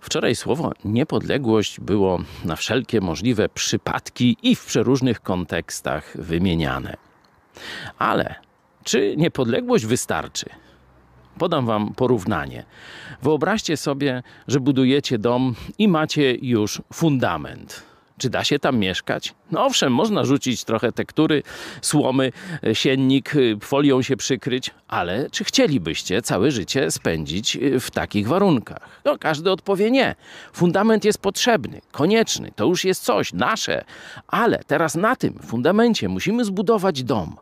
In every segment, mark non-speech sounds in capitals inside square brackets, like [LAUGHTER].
Wczoraj słowo niepodległość było na wszelkie możliwe przypadki i w przeróżnych kontekstach wymieniane. Ale czy niepodległość wystarczy? Podam wam porównanie. Wyobraźcie sobie, że budujecie dom i macie już fundament. Czy da się tam mieszkać? No owszem, można rzucić trochę tektury, słomy, e, siennik, e, folią się przykryć, ale czy chcielibyście całe życie spędzić e, w takich warunkach? No każdy odpowie nie. Fundament jest potrzebny, konieczny, to już jest coś nasze, ale teraz na tym fundamencie musimy zbudować dom.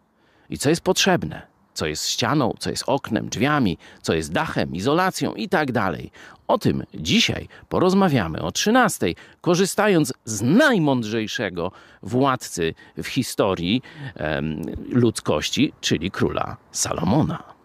I co jest potrzebne? Co jest ścianą, co jest oknem, drzwiami, co jest dachem, izolacją i tak dalej. O tym dzisiaj porozmawiamy o 13, korzystając z najmądrzejszego władcy w historii em, ludzkości, czyli króla Salomona.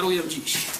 czaruję dziś.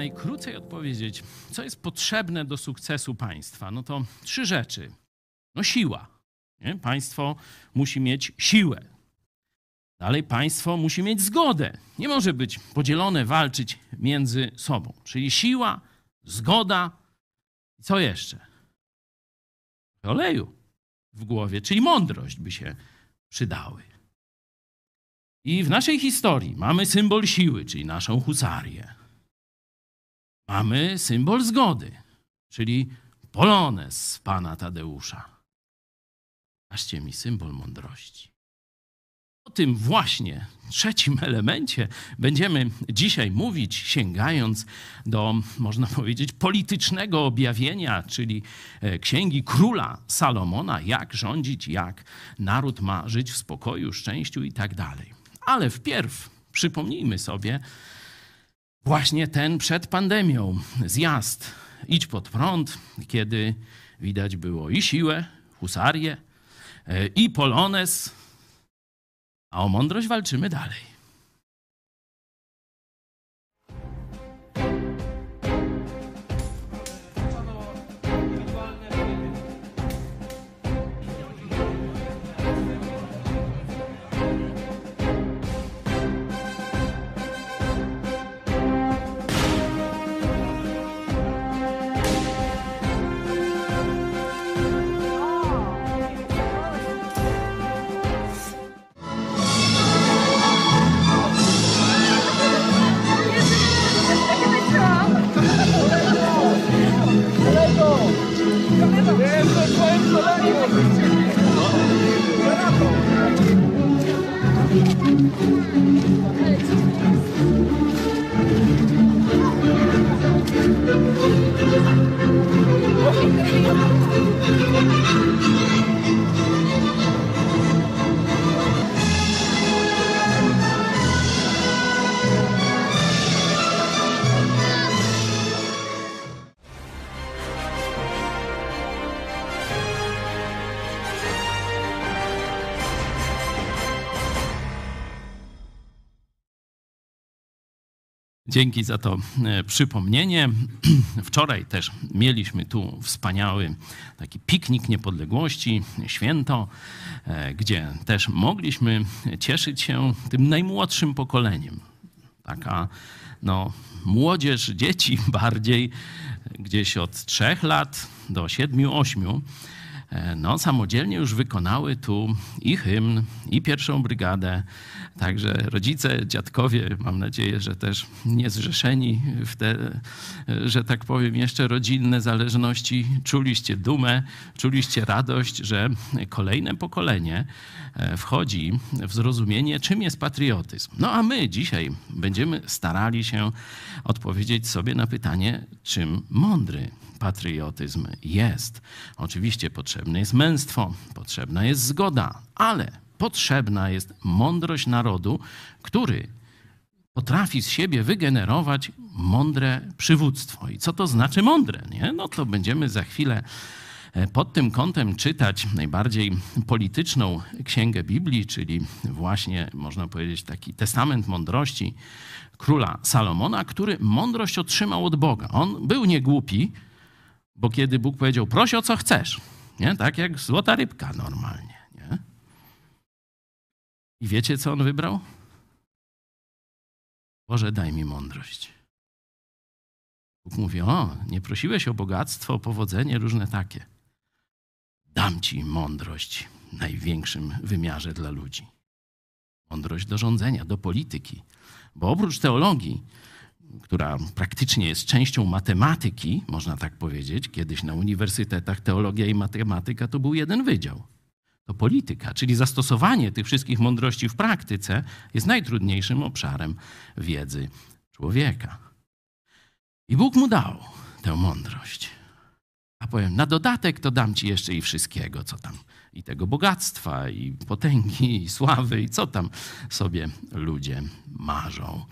najkrócej odpowiedzieć, co jest potrzebne do sukcesu państwa, no to trzy rzeczy. No siła. Nie? Państwo musi mieć siłę. Dalej państwo musi mieć zgodę. Nie może być podzielone, walczyć między sobą. Czyli siła, zgoda i co jeszcze? Oleju w głowie, czyli mądrość by się przydały. I w naszej historii mamy symbol siły, czyli naszą husarię mamy symbol zgody, czyli polonez pana Tadeusza. Daszcie mi symbol mądrości. O tym właśnie trzecim [LAUGHS] elemencie będziemy dzisiaj mówić, sięgając do, można powiedzieć, politycznego objawienia, czyli e, księgi króla Salomona, jak rządzić, jak naród ma żyć w spokoju, szczęściu i tak dalej. Ale wpierw przypomnijmy sobie, właśnie ten przed pandemią. Zjazd. Idź pod prąd, kiedy widać było i siłę, husarię, e, i polonez, a o mądrość walczymy dalej. Thank you. Dzięki za to e, przypomnienie. [CLEARS THROAT] Wczoraj też mieliśmy tu wspaniały taki piknik niepodległości, święto, e, gdzie też mogliśmy cieszyć się tym najmłodszym pokoleniem. Taka no, młodzież, dzieci [LAUGHS] bardziej, gdzieś od trzech lat do siedmiu, ośmiu E, no, samodzielnie już wykonały tu i hymn, i pierwszą brygadę. Także rodzice, dziadkowie, mam nadzieję, że też niezrzeszeni w te, że tak powiem, jeszcze rodzinne zależności, czuliście dumę, czuliście radość, że kolejne pokolenie e, wchodzi w zrozumienie, czym jest patriotyzm. No a my dzisiaj będziemy starali się odpowiedzieć sobie na pytanie, czym mądry patriotyzm jest. Oczywiście potrzebne jest męstwo, potrzebna jest zgoda, ale potrzebna jest mądrość narodu, który potrafi z siebie wygenerować mądre przywództwo. I co to znaczy mądre? Nie? No to będziemy za chwilę e, pod tym kątem czytać najbardziej polityczną księgę Biblii, czyli właśnie można powiedzieć taki testament mądrości króla Salomona, który mądrość otrzymał od Boga. On był niegłupi, bo kiedy Bóg powiedział, proś o co chcesz, nie? tak jak złota rybka normalnie. I wiecie, co on wybrał? Boże, daj mi mądrość. Bóg mówi, o, nie prosiłeś o bogactwo, o powodzenie, różne takie. Dam ci mądrość w największym wymiarze dla ludzi. Mądrość do rządzenia, do polityki. Bo oprócz teologii która praktycznie jest częścią matematyki, można tak powiedzieć. Kiedyś na uniwersytetach teologia i matematyka to był jeden wydział. To polityka, czyli zastosowanie tych wszystkich mądrości w praktyce jest najtrudniejszym obszarem wiedzy człowieka. I Bóg mu dał tę mądrość. A powiem, na dodatek to dam ci jeszcze i wszystkiego, co tam, i tego bogactwa, i potęgi, i sławy, i co tam sobie ludzie marzą.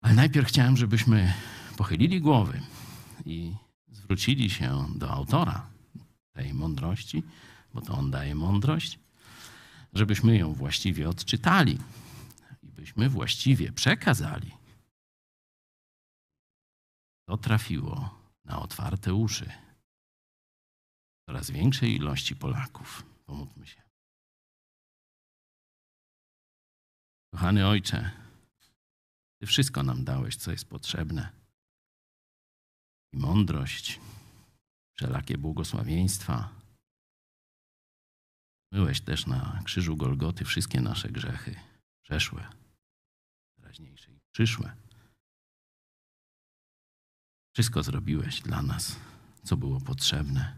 Ale najpierw chciałem, żebyśmy pochylili głowy i zwrócili się do autora tej mądrości, bo to on daje mądrość, żebyśmy ją właściwie odczytali i byśmy właściwie przekazali. To trafiło na otwarte uszy coraz większej ilości Polaków. Pomódlmy się. Kochany Ojcze, ty wszystko nam dałeś, co jest potrzebne. I mądrość, wszelakie błogosławieństwa. Myłeś też na krzyżu Golgoty wszystkie nasze grzechy, przeszłe, teraźniejsze i przyszłe. Wszystko zrobiłeś dla nas, co było potrzebne.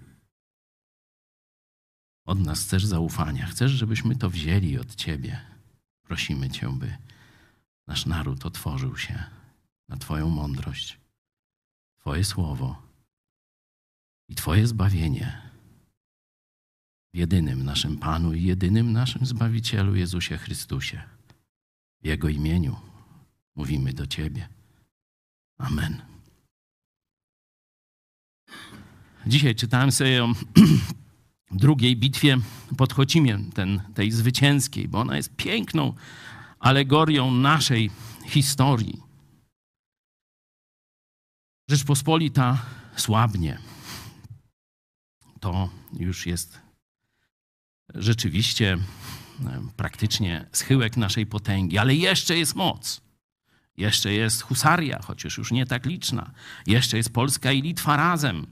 Od nas chcesz zaufania, chcesz, żebyśmy to wzięli od Ciebie. Prosimy Cię, by nasz naród otworzył się na Twoją mądrość, Twoje słowo i Twoje zbawienie jedynym naszym Panu i jedynym naszym Zbawicielu Jezusie Chrystusie. W Jego imieniu mówimy do Ciebie. Amen. Dzisiaj czytałem sobie o [CLEARS THROAT] drugiej bitwie pod Chocimiem, ten, tej zwycięskiej, bo ona jest piękną alegorią naszej historii. Rzeczpospolita słabnie. To już jest rzeczywiście praktycznie schyłek naszej potęgi, ale jeszcze jest moc. Jeszcze jest husaria, chociaż już nie tak liczna. Jeszcze jest Polska i Litwa razem.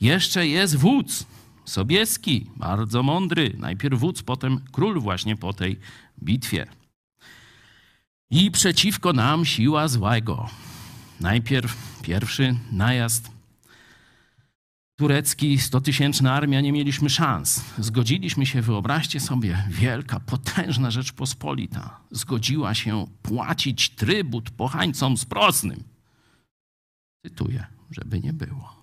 Jeszcze jest wódz Sobieski, bardzo mądry. Najpierw wódz, potem król właśnie po tej bitwie. I przeciwko nam siła złego. Najpierw pierwszy najazd turecki, 100-tysięczna armia, nie mieliśmy szans. Zgodziliśmy się, wyobraźcie sobie, wielka, potężna Rzeczpospolita zgodziła się płacić trybut pochańcom sprosnym. Cytuję, żeby nie było.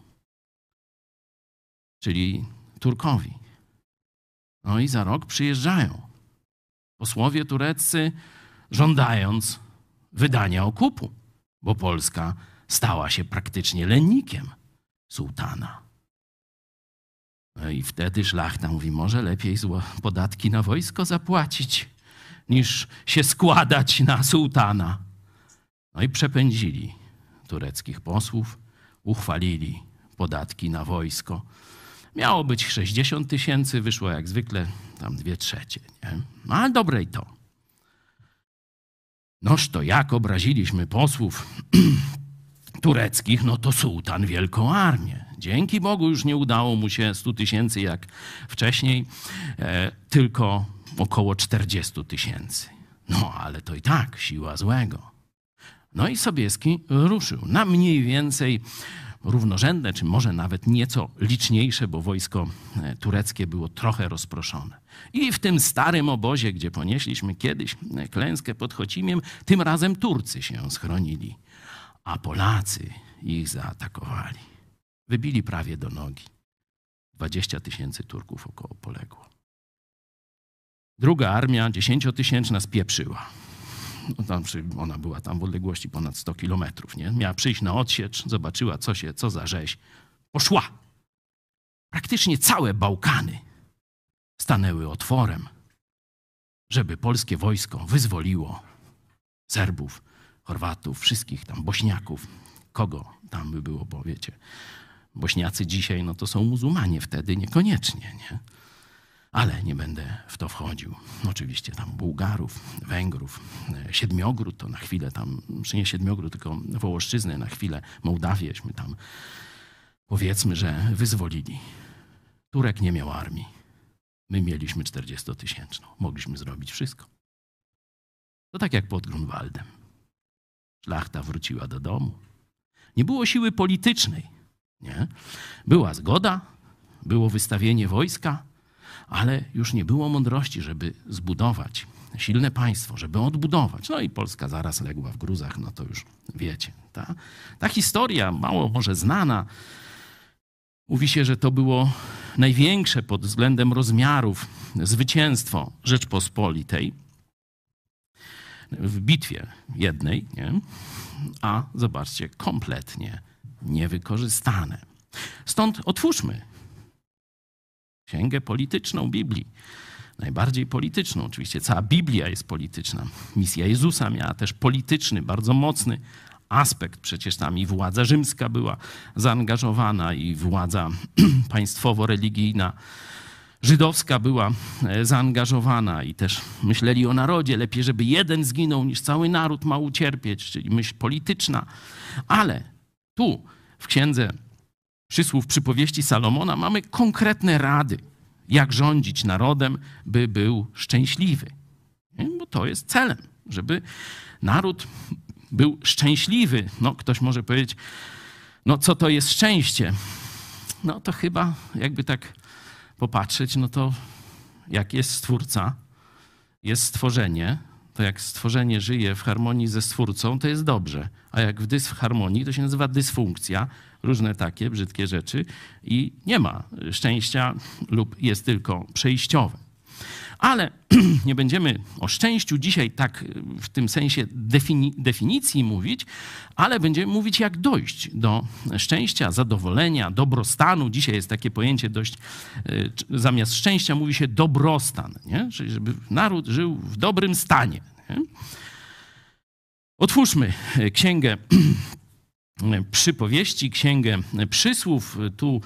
Czyli Turkowi. No i za rok przyjeżdżają posłowie tureccy, żądając wydania okupu, bo Polska stała się praktycznie lennikiem sułtana. No i wtedy szlachta mówi, może lepiej podatki na wojsko zapłacić, niż się składać na sułtana. No i przepędzili tureckich posłów, uchwalili podatki na wojsko. Miało być 60 tysięcy, wyszło jak zwykle tam dwie trzecie. Nie? No ale dobre i to. Noż to jak obraziliśmy posłów [CLEARS THROAT] tureckich, no to sułtan wielką armię. Dzięki Bogu już nie udało mu się 100 tysięcy jak wcześniej, e, tylko około 40 tysięcy. No ale to i tak siła złego. No i Sobieski ruszył na mniej więcej równorzędne, czy może nawet nieco liczniejsze, bo wojsko e, tureckie było trochę rozproszone. I w tym starym obozie, gdzie ponieśliśmy kiedyś e, klęskę pod Chocimiem, tym razem Turcy się schronili, a Polacy ich zaatakowali. Wybili prawie do nogi. 20 tysięcy Turków około poległo. Druga armia, dziesięciotysięczna, spieprzyła. No tam, ona była tam w odległości ponad 100 kilometrów. Nie? Miała przyjść na odsiecz, zobaczyła, co, się, co za rzeź. Poszła. Praktycznie całe Bałkany stanęły otworem, żeby polskie wojsko wyzwoliło Serbów, Chorwatów, wszystkich tam, Bośniaków, kogo tam by było, bo wiecie, Bośniacy dzisiaj, no to są muzułmanie, wtedy niekoniecznie, nie? Ale nie będę w to wchodził. Oczywiście tam Bułgarów, Węgrów, e, Siedmiogród to na chwilę tam, czy nie Siedmiogród, tylko Wołoszczyznę na chwilę, Mołdawieśmy tam powiedzmy, że wyzwolili. Turek nie miał armii. My mieliśmy 40-tysięczną. Mogliśmy zrobić wszystko. To tak jak pod Grunwaldem. Szlachta wróciła do domu. Nie było siły politycznej. Nie? Była zgoda, było wystawienie wojska, ale już nie było mądrości, żeby zbudować silne państwo, żeby odbudować. No i Polska zaraz legła w gruzach, no to już wiecie. Ta, ta historia, mało może znana, mówi się, że to było największe pod względem rozmiarów zwycięstwo Rzeczpospolitej w bitwie jednej, nie? a zobaczcie, kompletnie niewykorzystane. Stąd otwórzmy księgę polityczną Biblii. Najbardziej polityczną. Oczywiście cała Biblia jest polityczna. Misja Jezusa miała też polityczny, bardzo mocny aspekt. Przecież tam i władza rzymska była zaangażowana, i władza [CLEARS THROAT] państwowo-religijna żydowska była e, zaangażowana i też myśleli o narodzie. Lepiej, żeby jeden zginął, niż cały naród ma ucierpieć, czyli myśl polityczna. Ale tu w księdze przysłów przypowieści Salomona mamy konkretne rady, jak rządzić narodem, by był szczęśliwy. Bo to jest celem, żeby naród był szczęśliwy. No, ktoś może powiedzieć, no co to jest szczęście? No to chyba, jakby tak popatrzeć, no to jak jest Stwórca, jest stworzenie, to jak stworzenie żyje w harmonii ze Stwórcą, to jest dobrze. A jak w dysharmonii, to się nazywa dysfunkcja, różne takie brzydkie rzeczy i nie ma szczęścia lub jest tylko przejściowe. Ale [CLEARS THROAT] nie będziemy o szczęściu dzisiaj tak w tym sensie defini definicji mówić, ale będziemy mówić, jak dojść do szczęścia, zadowolenia, dobrostanu. Dzisiaj jest takie pojęcie dość, zamiast szczęścia mówi się dobrostan, nie? czyli żeby naród żył w dobrym stanie. Nie? Otwórzmy księgę [CLEARS THROAT] przypowieści, księgę przysłów. Tu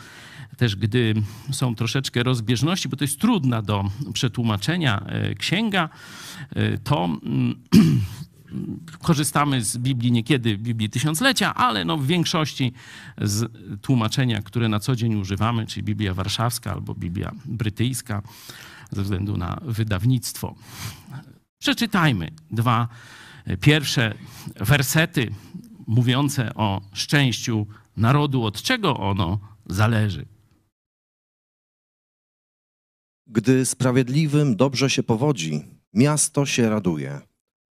też gdy są troszeczkę rozbieżności, bo to jest trudna do przetłumaczenia księga, to [CLEARS THROAT] korzystamy z Biblii niekiedy, Biblii Tysiąclecia, ale no w większości z tłumaczenia, które na co dzień używamy, czyli Biblia Warszawska albo Biblia Brytyjska, ze względu na wydawnictwo. Przeczytajmy dwa pierwsze wersety mówiące o szczęściu narodu, od czego ono zależy. Gdy sprawiedliwym dobrze się powodzi, miasto się raduje,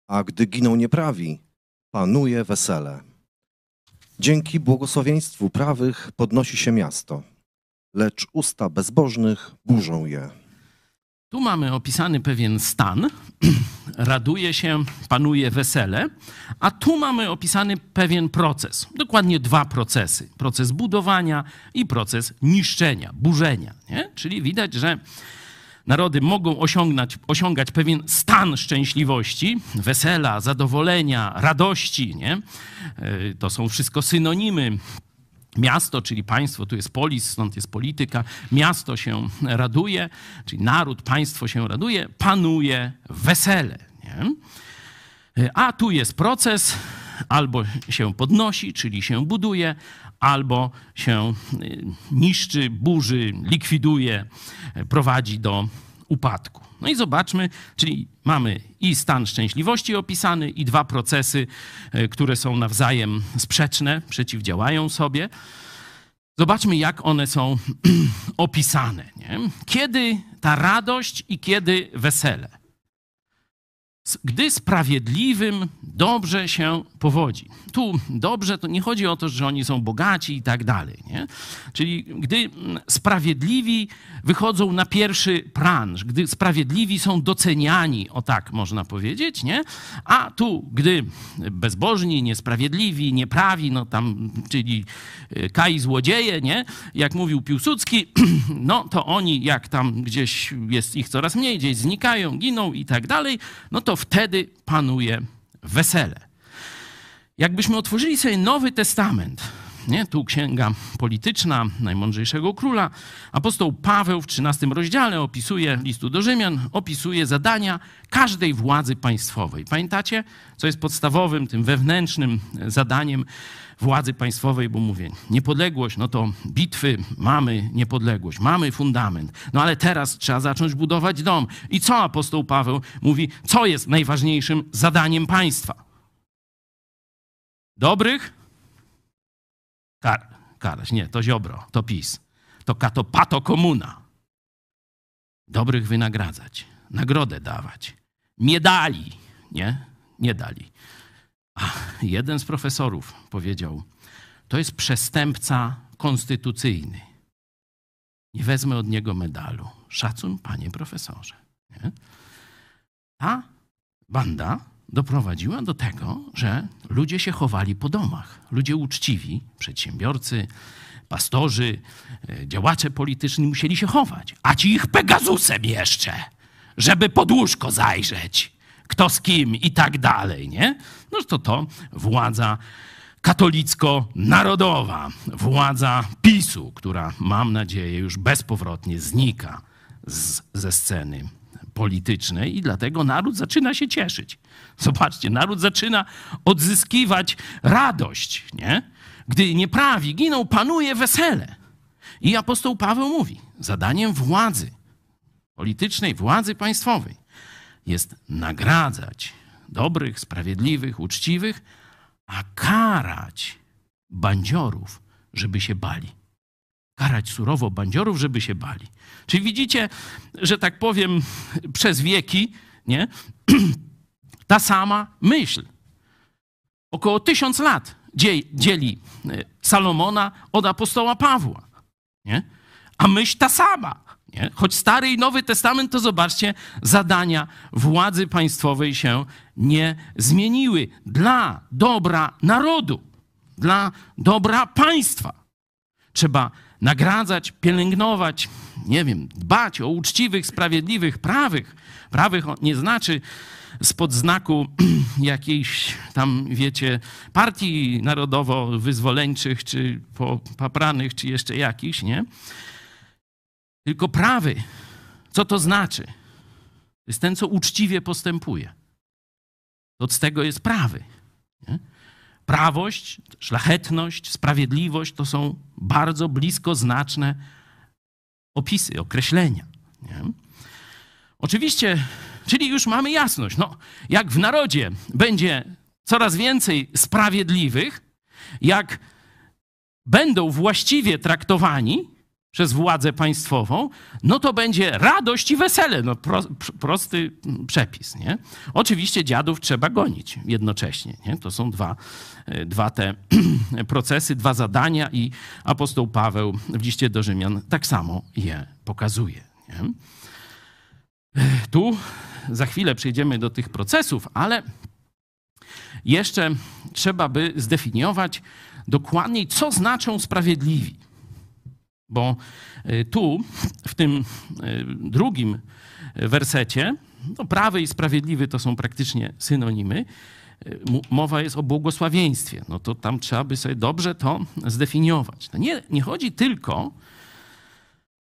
a gdy giną nieprawi, panuje wesele. Dzięki błogosławieństwu prawych podnosi się miasto, lecz usta bezbożnych burzą je. Tu mamy opisany pewien stan, [CLEARS THROAT] raduje się, panuje wesele, a tu mamy opisany pewien proces. Dokładnie dwa procesy: proces budowania i proces niszczenia, burzenia. Nie? Czyli widać, że narody mogą osiągnąć, osiągać pewien stan szczęśliwości, wesela, zadowolenia, radości. Nie? To są wszystko synonimy Miasto, czyli państwo, tu jest polis, stąd jest polityka. Miasto się raduje, czyli naród, państwo się raduje, panuje wesele. Nie? A tu jest proces, albo się podnosi, czyli się buduje, albo się niszczy, burzy, likwiduje, prowadzi do upadku. No i zobaczmy, czyli mamy i stan szczęśliwości opisany, i dwa procesy, które są nawzajem sprzeczne, przeciwdziałają sobie. Zobaczmy, jak one są [CLEARS THROAT] opisane. Nie? Kiedy ta radość i kiedy wesele. Gdy sprawiedliwym dobrze się powodzi. Tu dobrze to nie chodzi o to, że oni są bogaci i tak dalej. Nie? Czyli gdy sprawiedliwi wychodzą na pierwszy plan, gdy sprawiedliwi są doceniani, o tak można powiedzieć, nie? a tu, gdy bezbożni, niesprawiedliwi, nieprawi, no tam, czyli kai złodzieje, nie? jak mówił Piłsudski, [CLEARS THROAT] no to oni, jak tam gdzieś jest ich coraz mniej, gdzieś znikają, giną i tak dalej, no to wtedy panuje wesele. Jakbyśmy otworzyli sobie Nowy Testament, nie? tu księga polityczna najmądrzejszego króla, apostoł Paweł w 13 rozdziale opisuje, listu do Rzymian, opisuje zadania każdej władzy państwowej. Pamiętacie, co jest podstawowym, tym wewnętrznym zadaniem władzy państwowej, bo mówię, niepodległość, no to bitwy, mamy niepodległość, mamy fundament. No ale teraz trzeba zacząć budować dom. I co apostoł Paweł mówi, co jest najważniejszym zadaniem państwa? Dobrych? Kar karać. Nie, to Ziobro, to PiS. To kato pato komuna. Dobrych wynagradzać, nagrodę dawać. Nie dali, nie? Nie dali. A jeden z profesorów powiedział, to jest przestępca konstytucyjny. Nie wezmę od niego medalu. Szacun, panie profesorze. Nie? Ta banda doprowadziła do tego, że ludzie się chowali po domach. Ludzie uczciwi, przedsiębiorcy, pastorzy, działacze polityczni musieli się chować. A ci ich Pegazusem jeszcze, żeby pod łóżko zajrzeć. Kto z kim i tak dalej, nie? No to to władza katolicko-narodowa, władza PiSu, która mam nadzieję już bezpowrotnie znika z, ze sceny politycznej i dlatego naród zaczyna się cieszyć. Zobaczcie, naród zaczyna odzyskiwać radość, nie? Gdy nieprawi giną, panuje wesele. I apostoł Paweł mówi, zadaniem władzy, politycznej władzy państwowej jest nagradzać dobrych, sprawiedliwych, uczciwych, a karać bandziorów, żeby się bali. karać surowo bandziorów, żeby się bali. Czyli widzicie, że tak powiem, przez wieki, nie? [CLEARS THROAT] Ta sama myśl. Około tysiąc lat dzieli e, Salomona od apostoła Pawła. Nie? A myśl ta sama. Nie? Choć Stary i Nowy Testament, to zobaczcie, zadania władzy państwowej się nie zmieniły dla dobra narodu, dla dobra państwa. Trzeba nagradzać, pielęgnować, nie wiem, dbać o uczciwych, sprawiedliwych, prawych. Prawych nie znaczy spod znaku [CLEARS THROAT] jakiejś tam, wiecie, partii narodowo-wyzwoleńczych, czy popapranych, czy jeszcze jakichś, nie? Tylko prawy. Co to znaczy? To jest ten, co uczciwie postępuje. Z tego jest prawy. Nie? Prawość, szlachetność, sprawiedliwość to są bardzo blisko znaczne opisy, określenia. Nie? Oczywiście, czyli już mamy jasność. No, jak w narodzie będzie coraz więcej sprawiedliwych, jak będą właściwie traktowani, przez władzę państwową, no to będzie radość i wesele. No, pro, prosty przepis. Nie? Oczywiście dziadów trzeba gonić jednocześnie. Nie? To są dwa, e, dwa te [CLEARS THROAT] procesy, dwa zadania i apostoł Paweł w liście do Rzymian tak samo je pokazuje. Nie? E, tu za chwilę przejdziemy do tych procesów, ale jeszcze trzeba by zdefiniować dokładniej, co znaczą sprawiedliwi. Bo y, tu, w tym y, drugim wersecie, no prawy i sprawiedliwy to są praktycznie synonimy, y, mowa jest o błogosławieństwie. No to tam trzeba by sobie dobrze to zdefiniować. No nie, nie chodzi tylko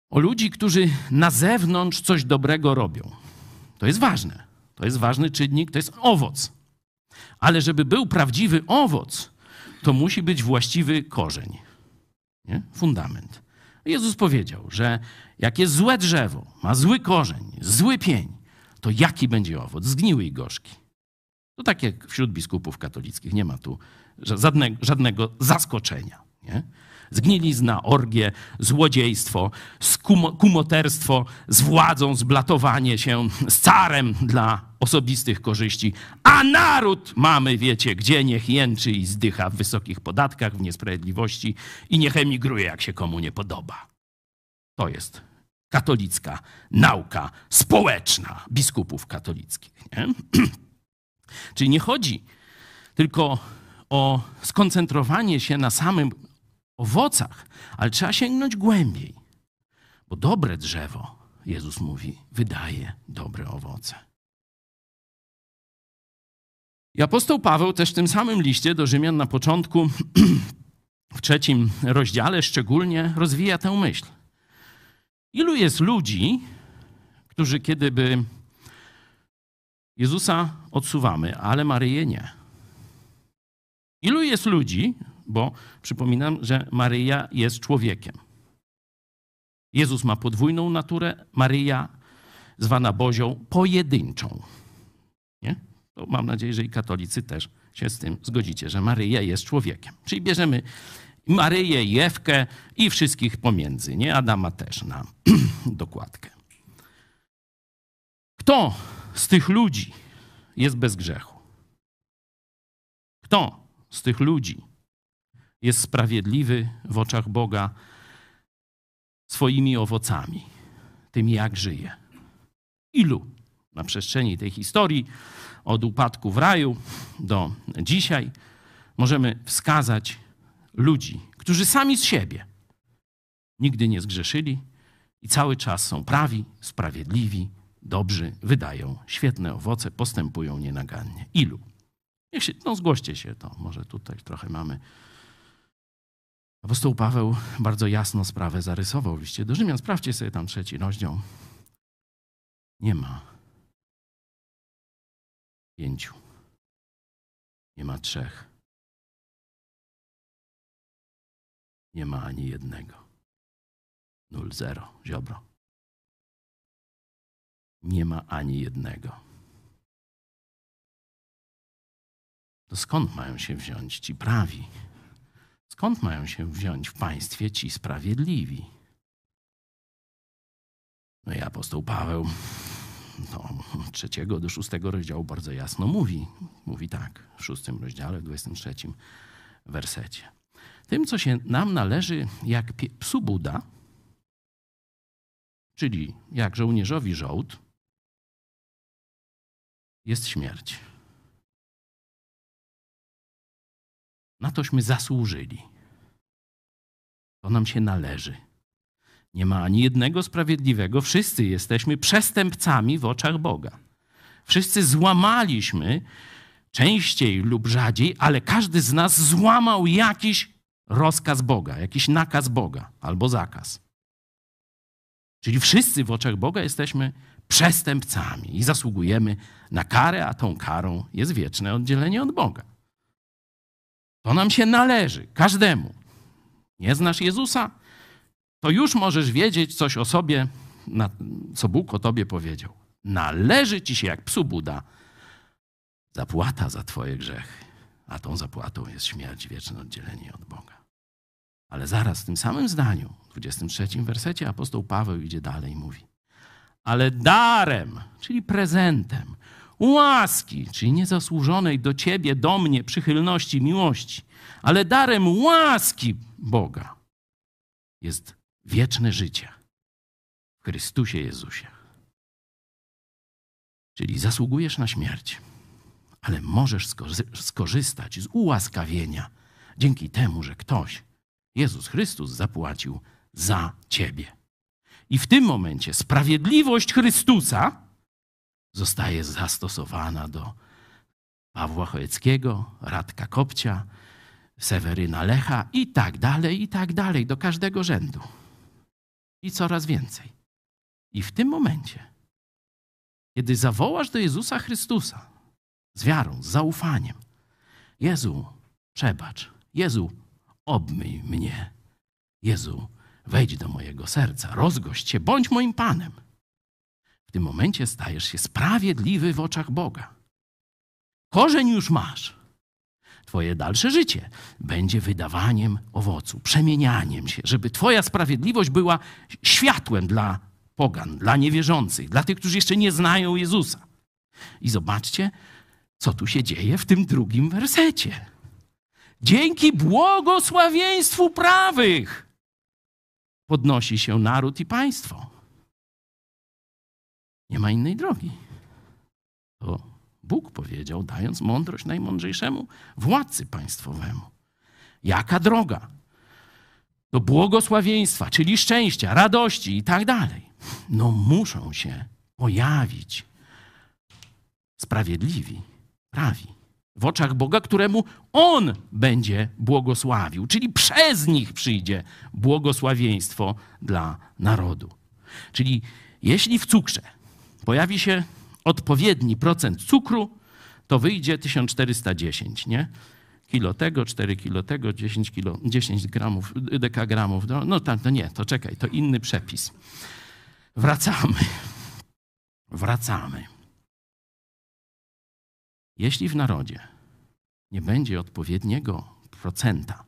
o ludzi, którzy na zewnątrz coś dobrego robią. To jest ważne. To jest ważny czynnik, to jest owoc. Ale żeby był prawdziwy owoc, to musi być właściwy korzeń, nie? fundament. Jezus powiedział, że jak jest złe drzewo, ma zły korzeń, zły pień, to jaki będzie owoc? Zgniły i gorzki. To tak jak wśród biskupów katolickich, nie ma tu żadnego, żadnego zaskoczenia. Nie? Zgnilizna, orgie, złodziejstwo, kumoterstwo z władzą, zblatowanie się z carem dla osobistych korzyści. A naród mamy, wiecie, gdzie niech jęczy i zdycha w wysokich podatkach, w niesprawiedliwości i niech emigruje, jak się komu nie podoba. To jest katolicka nauka społeczna biskupów katolickich. Nie? [CLEARS THROAT] Czyli nie chodzi tylko o skoncentrowanie się na samym owocach, ale trzeba sięgnąć głębiej. Bo dobre drzewo, Jezus mówi, wydaje dobre owoce. I apostoł Paweł też w tym samym liście do Rzymian na początku, [CLEARS THROAT] w trzecim rozdziale szczególnie, rozwija tę myśl. Ilu jest ludzi, którzy kiedyby Jezusa odsuwamy, ale Maryję nie. Ilu jest ludzi, bo przypominam, że Maryja jest człowiekiem. Jezus ma podwójną naturę, Maryja, zwana Bozią, pojedynczą. Nie? To mam nadzieję, że i katolicy też się z tym zgodzicie, że Maryja jest człowiekiem. Czyli bierzemy Maryję, Jewkę i wszystkich pomiędzy, nie? Adama też na [CLEARS THROAT] dokładkę. Kto z tych ludzi jest bez grzechu? Kto z tych ludzi jest sprawiedliwy w oczach Boga swoimi owocami, tym jak żyje. Ilu na przestrzeni tej historii, od upadku w raju do dzisiaj, możemy wskazać ludzi, którzy sami z siebie nigdy nie zgrzeszyli i cały czas są prawi, sprawiedliwi, dobrzy, wydają świetne owoce, postępują nienagannie. Ilu? Niech się, no zgłoście się to, może tutaj trochę mamy Apostoł Paweł bardzo jasno sprawę zarysował w liście do Rzymian. Sprawdźcie sobie tam trzeci rozdział. Nie ma pięciu. Nie ma trzech. Nie ma ani jednego. Nul, zero, ziobro. Nie ma ani jednego. To skąd mają się wziąć ci prawi? Skąd mają się wziąć w państwie ci sprawiedliwi? No i apostoł Paweł no, trzeciego do szóstego rozdziału bardzo jasno mówi. Mówi tak, w szóstym rozdziale, w 23 wersecie. Tym, co się nam należy jak psu Buda, czyli jak żołnierzowi żołd, jest śmierć. Na tośmy zasłużyli. To nam się należy. Nie ma ani jednego sprawiedliwego. Wszyscy jesteśmy przestępcami w oczach Boga. Wszyscy złamaliśmy częściej lub rzadziej, ale każdy z nas złamał jakiś rozkaz Boga, jakiś nakaz Boga albo zakaz. Czyli wszyscy w oczach Boga jesteśmy przestępcami i zasługujemy na karę, a tą karą jest wieczne oddzielenie od Boga. To nam się należy, każdemu. Nie znasz Jezusa? To już możesz wiedzieć coś o sobie, co Bóg o tobie powiedział. Należy ci się jak psu Buda zapłata za twoje grzechy, a tą zapłatą jest śmierć, wieczne oddzielenie od Boga. Ale zaraz w tym samym zdaniu, w 23 wersecie, apostoł Paweł idzie dalej i mówi: Ale darem, czyli prezentem, łaski, czyli niezasłużonej do ciebie, do mnie przychylności, miłości, ale darem łaski Boga jest wieczne życie w Chrystusie Jezusie. Czyli zasługujesz na śmierć, ale możesz skorzystać z ułaskawienia dzięki temu, że ktoś, Jezus Chrystus, zapłacił za ciebie. I w tym momencie sprawiedliwość Chrystusa zostaje zastosowana do Pawła Chojeckiego, Radka Kopcia, Seweryna Lecha i tak dalej, i tak dalej, do każdego rzędu. I coraz więcej. I w tym momencie, kiedy zawołasz do Jezusa Chrystusa z wiarą, z zaufaniem, Jezu, przebacz, Jezu, obmyj mnie, Jezu, wejdź do mojego serca, rozgość się, bądź moim Panem. Tym momencie stajesz się sprawiedliwy w oczach Boga. Korzeń już masz. Twoje dalsze życie będzie wydawaniem owocu, przemienianiem się, żeby Twoja sprawiedliwość była światłem dla pogan, dla niewierzących, dla tych, którzy jeszcze nie znają Jezusa. I zobaczcie, co tu się dzieje w tym drugim wersecie. Dzięki błogosławieństwu prawych podnosi się naród i państwo. Nie ma innej drogi. To Bóg powiedział, dając mądrość najmądrzejszemu władcy państwowemu. Jaka droga? Do błogosławieństwa, czyli szczęścia, radości i tak dalej. No muszą się pojawić sprawiedliwi, prawi w oczach Boga, któremu On będzie błogosławił, czyli przez nich przyjdzie błogosławieństwo dla narodu. Czyli jeśli w cukrze pojawi się odpowiedni procent cukru, to wyjdzie 1410, nie? Kilo tego, 4 kilo tego, 10, kilo, 10 gramów, dekagramów. No, no tak, to nie, to czekaj, to inny przepis. Wracamy. Wracamy. Jeśli w narodzie nie będzie odpowiedniego procenta,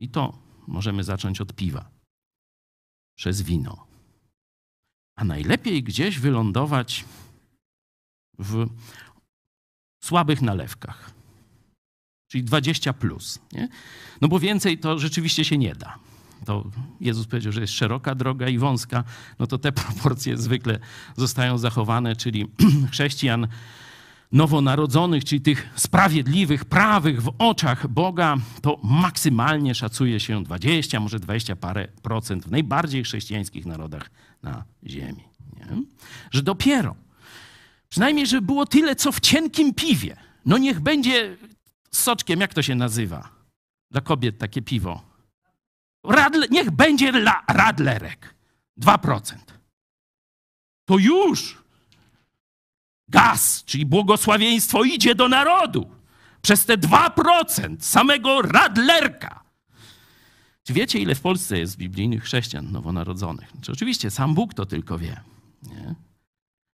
i to możemy zacząć od piwa, przez wino, a najlepiej gdzieś wylądować w słabych nalewkach, czyli 20 plus. Nie? No bo więcej to rzeczywiście się nie da. To Jezus powiedział, że jest szeroka droga i wąska, no to te [LAUGHS] proporcje zwykle zostają zachowane, czyli [CLEARS THROAT] chrześcijan nowonarodzonych, czyli tych sprawiedliwych, prawych w oczach Boga, to maksymalnie szacuje się 20, może 20 parę procent w najbardziej chrześcijańskich narodach na ziemi. Nie? Że dopiero, przynajmniej, żeby było tyle, co w cienkim piwie. No niech będzie soczkiem, jak to się nazywa? Dla kobiet takie piwo. Radle, niech będzie la, radlerek. 2%. To już gaz, czyli błogosławieństwo idzie do narodu. Przez te 2% samego radlerka. Czy wiecie, ile w Polsce jest biblijnych chrześcijan nowonarodzonych? Znaczy, oczywiście sam Bóg to tylko wie. Nie?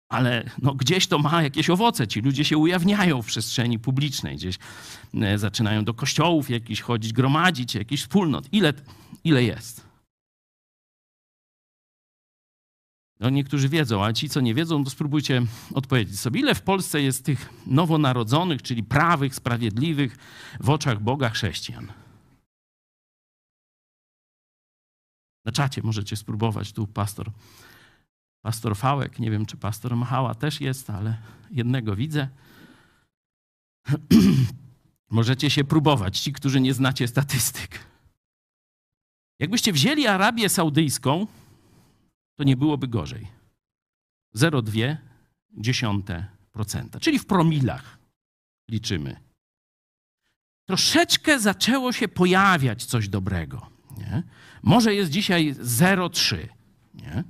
ale no, gdzieś to ma jakieś owoce. Ci ludzie się ujawniają w przestrzeni publicznej, gdzieś e, zaczynają do kościołów jakiś chodzić, gromadzić jakiś wspólnot. Ile, ile jest? No, niektórzy wiedzą, ale ci, co nie wiedzą, to spróbujcie odpowiedzieć sobie. Ile w Polsce jest tych nowonarodzonych, czyli prawych, sprawiedliwych w oczach Boga chrześcijan? Na czacie możecie spróbować. Tu pastor, pastor Fałek, nie wiem, czy pastor Machała też jest, ale jednego widzę. [CLEARS THROAT] możecie się próbować, ci, którzy nie znacie statystyk. Jakbyście wzięli Arabię Saudyjską, to nie byłoby gorzej. 0,2%, czyli w promilach liczymy. Troszeczkę zaczęło się pojawiać coś dobrego. Nie? Może jest dzisiaj 0,3 nie?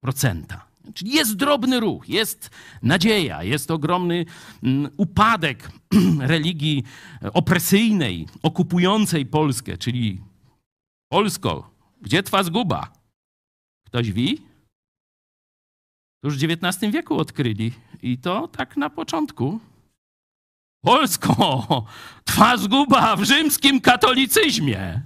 procenta. Czyli jest drobny ruch, jest nadzieja, jest ogromny mm, upadek [CLEARS THROAT] religii opresyjnej, okupującej Polskę, czyli Polsko, gdzie twa zguba? Ktoś wie? Już w XIX wieku odkryli i to tak na początku. Polsko, [LAUGHS] twa zguba w rzymskim katolicyzmie.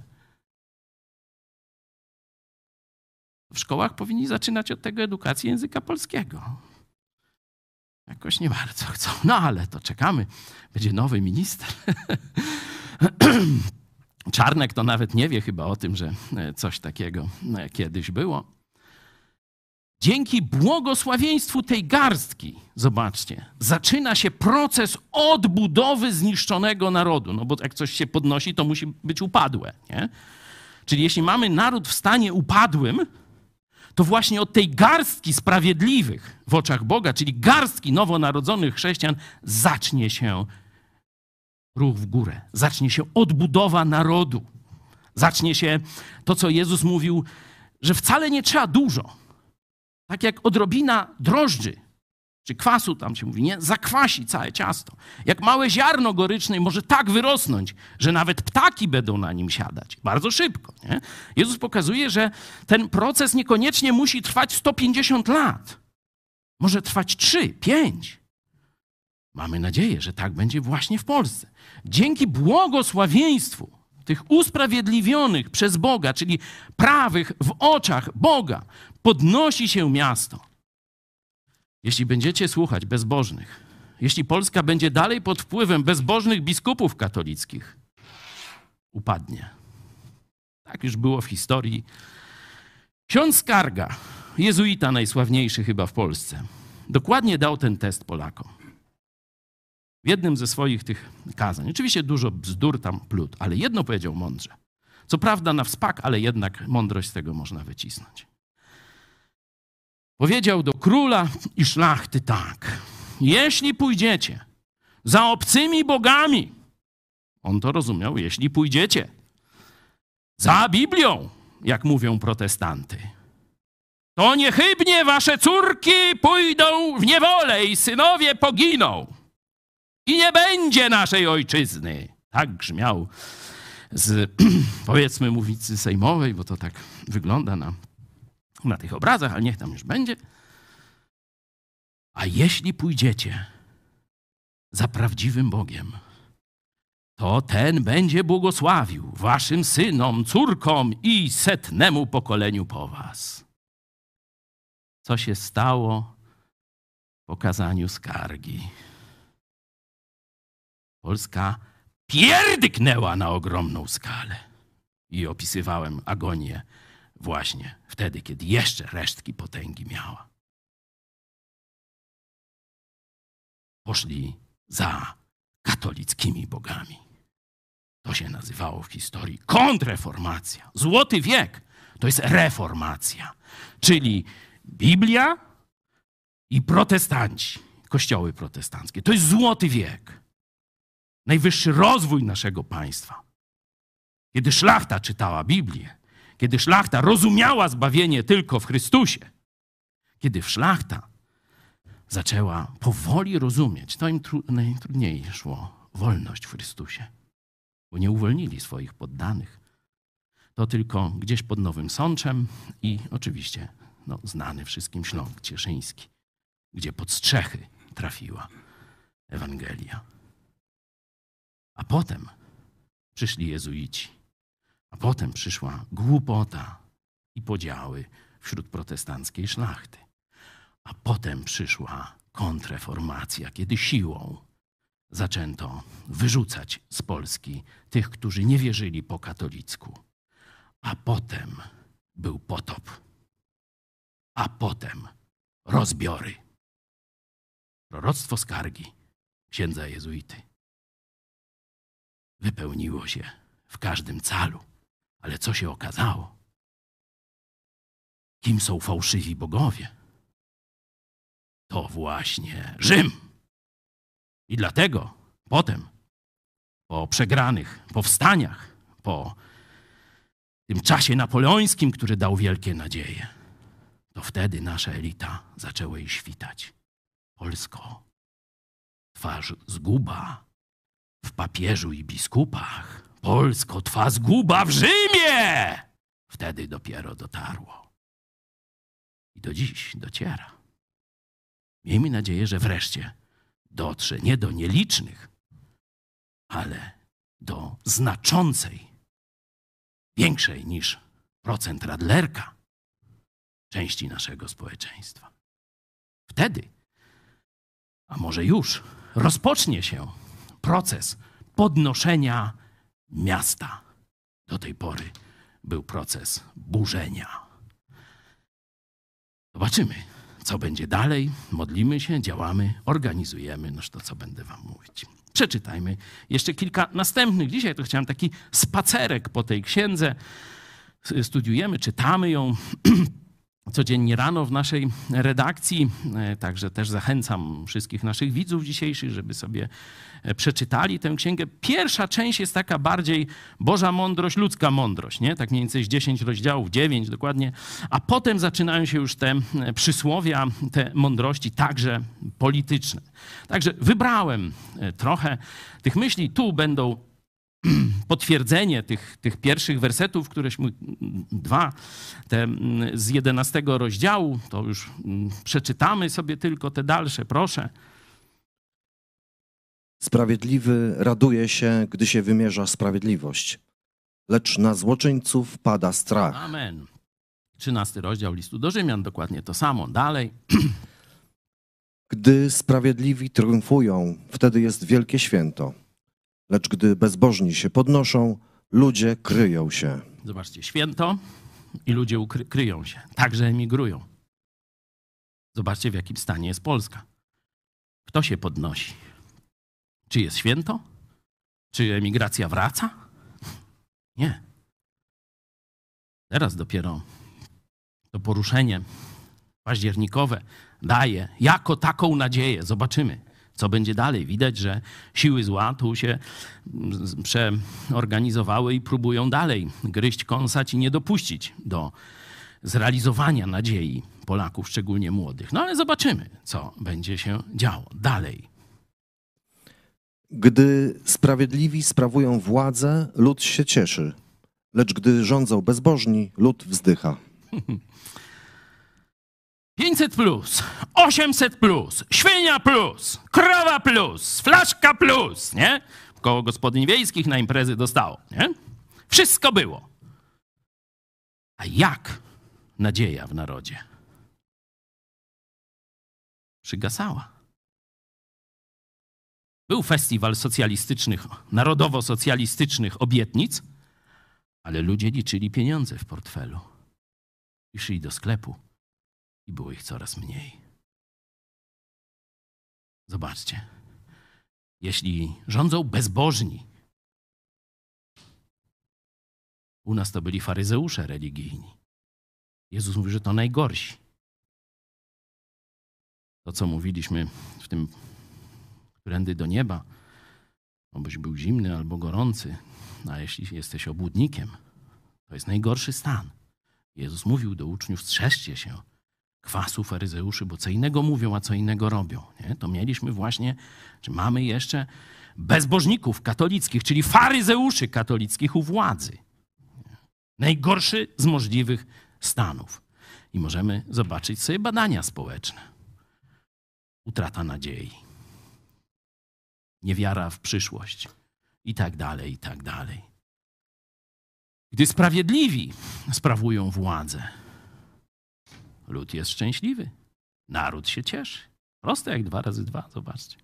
W szkołach powinni zaczynać od tego edukację języka polskiego. Jakoś nie bardzo chcą. No ale to czekamy. Będzie nowy minister. [CLEARS THROAT] Czarnek to nawet nie wie chyba o tym, że coś takiego kiedyś było. Dzięki błogosławieństwu tej garstki, zobaczcie, zaczyna się proces odbudowy zniszczonego narodu. No bo jak coś się podnosi, to musi być upadłe. Nie? Czyli jeśli mamy naród w stanie upadłym, to właśnie od tej garstki sprawiedliwych w oczach Boga, czyli garstki nowonarodzonych chrześcijan, zacznie się ruch w górę, zacznie się odbudowa narodu, zacznie się to, co Jezus mówił, że wcale nie trzeba dużo. Tak jak odrobina drożdży, czy kwasu tam się mówi, nie? Zakwasi całe ciasto. Jak małe ziarno gorycznej może tak wyrosnąć, że nawet ptaki będą na nim siadać. Bardzo szybko, nie? Jezus pokazuje, że ten proces niekoniecznie musi trwać 150 lat. Może trwać 3, 5. Mamy nadzieję, że tak będzie właśnie w Polsce. Dzięki błogosławieństwu tych usprawiedliwionych przez Boga, czyli prawych w oczach Boga, podnosi się miasto. Jeśli będziecie słuchać bezbożnych, jeśli Polska będzie dalej pod wpływem bezbożnych biskupów katolickich, upadnie. Tak już było w historii. Ksiądz Skarga, jezuita najsławniejszy chyba w Polsce, dokładnie dał ten test Polakom. W jednym ze swoich tych kazań. Oczywiście dużo bzdur tam plut, ale jedno powiedział mądrze. Co prawda na wspak, ale jednak mądrość z tego można wycisnąć. Powiedział do króla i szlachty tak: Jeśli pójdziecie za obcymi bogami, on to rozumiał, jeśli pójdziecie za Biblią, jak mówią protestanty, to niechybnie wasze córki pójdą w niewolę i synowie poginą. I nie będzie naszej ojczyzny. Tak grzmiał z, [CLEARS THROAT] powiedzmy, mównicy sejmowej, bo to tak wygląda na na tych obrazach, ale niech tam już będzie. A jeśli pójdziecie za prawdziwym Bogiem, to ten będzie błogosławił waszym synom, córkom i setnemu pokoleniu po was. Co się stało w pokazaniu skargi? Polska pierdyknęła na ogromną skalę. I opisywałem agonię właśnie wtedy, kiedy jeszcze resztki potęgi miała. Poszli za katolickimi bogami. To się nazywało w historii kontreformacja. Złoty wiek to jest reformacja, czyli Biblia i protestanci, kościoły protestanckie. To jest złoty wiek. Najwyższy rozwój naszego państwa. Kiedy szlachta czytała Biblię, kiedy szlachta rozumiała zbawienie tylko w Chrystusie, kiedy szlachta zaczęła powoli rozumieć, to im najtrudniej szło wolność w Chrystusie, bo nie uwolnili swoich poddanych. To tylko gdzieś pod Nowym Sączem i oczywiście no, znany wszystkim Śląsk Cieszyński. gdzie pod strzechy trafiła Ewangelia. A potem przyszli jezuici, a potem przyszła głupota i podziały wśród protestanckiej szlachty. A potem przyszła kontreformacja, kiedy siłą zaczęto wyrzucać z Polski tych, którzy nie wierzyli po katolicku. A potem był potop. A potem rozbiory. Proroctwo skargi księdza jezuity wypełniło się w każdym calu. Ale co się okazało? Kim są fałszywi bogowie? To właśnie Rzym. I dlatego potem, po przegranych powstaniach, po tym czasie napoleońskim, który dał wielkie nadzieje, to wtedy nasza elita zaczęła jej świtać. Polsko, twarz zguba w papieżu i biskupach. Polsko, twa zguba w Rzymie! Wtedy dopiero dotarło. I do dziś dociera. Miejmy nadzieję, że wreszcie dotrze nie do nielicznych, ale do znaczącej, większej niż procent Radlerka części naszego społeczeństwa. Wtedy, a może już, rozpocznie się proces podnoszenia miasta. Do tej pory był proces burzenia. Zobaczymy, co będzie dalej. Modlimy się, działamy, organizujemy. Noż to, co będę Wam mówić. Przeczytajmy jeszcze kilka następnych. Dzisiaj to chciałem taki spacerek po tej księdze. Studiujemy, czytamy ją. [CLEARS THROAT] codziennie rano w naszej redakcji. E, także też zachęcam wszystkich naszych widzów dzisiejszych, żeby sobie e, przeczytali tę księgę. Pierwsza część jest taka bardziej Boża mądrość, ludzka mądrość, nie? Tak mniej więcej z 10 rozdziałów, 9 dokładnie. A potem zaczynają się już te e, przysłowia, te mądrości, także polityczne. Także wybrałem trochę tych myśli. Tu będą [CLEARS THROAT] potwierdzenie tych, tych pierwszych wersetów, któreśmy dwa te mm, z jedenastego rozdziału, to już mm, przeczytamy sobie tylko te dalsze, proszę. Sprawiedliwy raduje się, gdy się wymierza sprawiedliwość, lecz na złoczyńców pada strach. Amen. Trzynasty rozdział listu do Rzymian, dokładnie to samo. Dalej. [CLEARS THROAT] Gdy sprawiedliwi triumfują, wtedy jest wielkie święto. Lecz gdy bezbożni się podnoszą, ludzie kryją się. Zobaczcie, święto i ludzie ukry- kryją się, także emigrują. Zobaczcie, w jakim stanie jest Polska. Kto się podnosi? Czy jest święto? Czy emigracja wraca? Nie. Teraz dopiero to poruszenie październikowe daje jako taką nadzieję. Zobaczymy co będzie dalej. Widać, że siły zła tu się przeorganizowały i próbują dalej gryźć, kąsać i nie dopuścić do zrealizowania nadziei Polaków, szczególnie młodych. No ale zobaczymy, co będzie się działo dalej. Gdy sprawiedliwi sprawują władzę, lud się cieszy, lecz gdy rządzą bezbożni, lud wzdycha. [LAUGHS] 500 plus, 800 plus, świnia plus, krowa plus, flaszka plus, nie? Koło gospodyń wiejskich na imprezy dostało, nie? Wszystko było. A jak nadzieja w narodzie? Przygasała. Był festiwal socjalistycznych, narodowo-socjalistycznych obietnic, ale ludzie liczyli pieniądze w portfelu i szli do sklepu i było ich coraz mniej. Zobaczcie, jeśli rządzą bezbożni, u nas to byli faryzeusze religijni. Jezus mówi, że to najgorsi. To, co mówiliśmy w tym którędy do nieba, obyś był zimny albo gorący, a jeśli jesteś obłudnikiem, to jest najgorszy stan. Jezus mówił do uczniów, strzeżcie się, kwasu faryzeuszy, bo co innego mówią, a co innego robią. Nie? To mieliśmy właśnie, czy mamy jeszcze bezbożników katolickich, czyli faryzeuszy katolickich u władzy. Najgorszy z możliwych stanów. I możemy zobaczyć sobie badania społeczne. utrata nadziei, niewiara w przyszłość i tak dalej, i tak dalej. Gdy sprawiedliwi sprawują władzę, lud jest szczęśliwy, naród się cieszy. Proste jak dwa razy dwa, zobaczcie.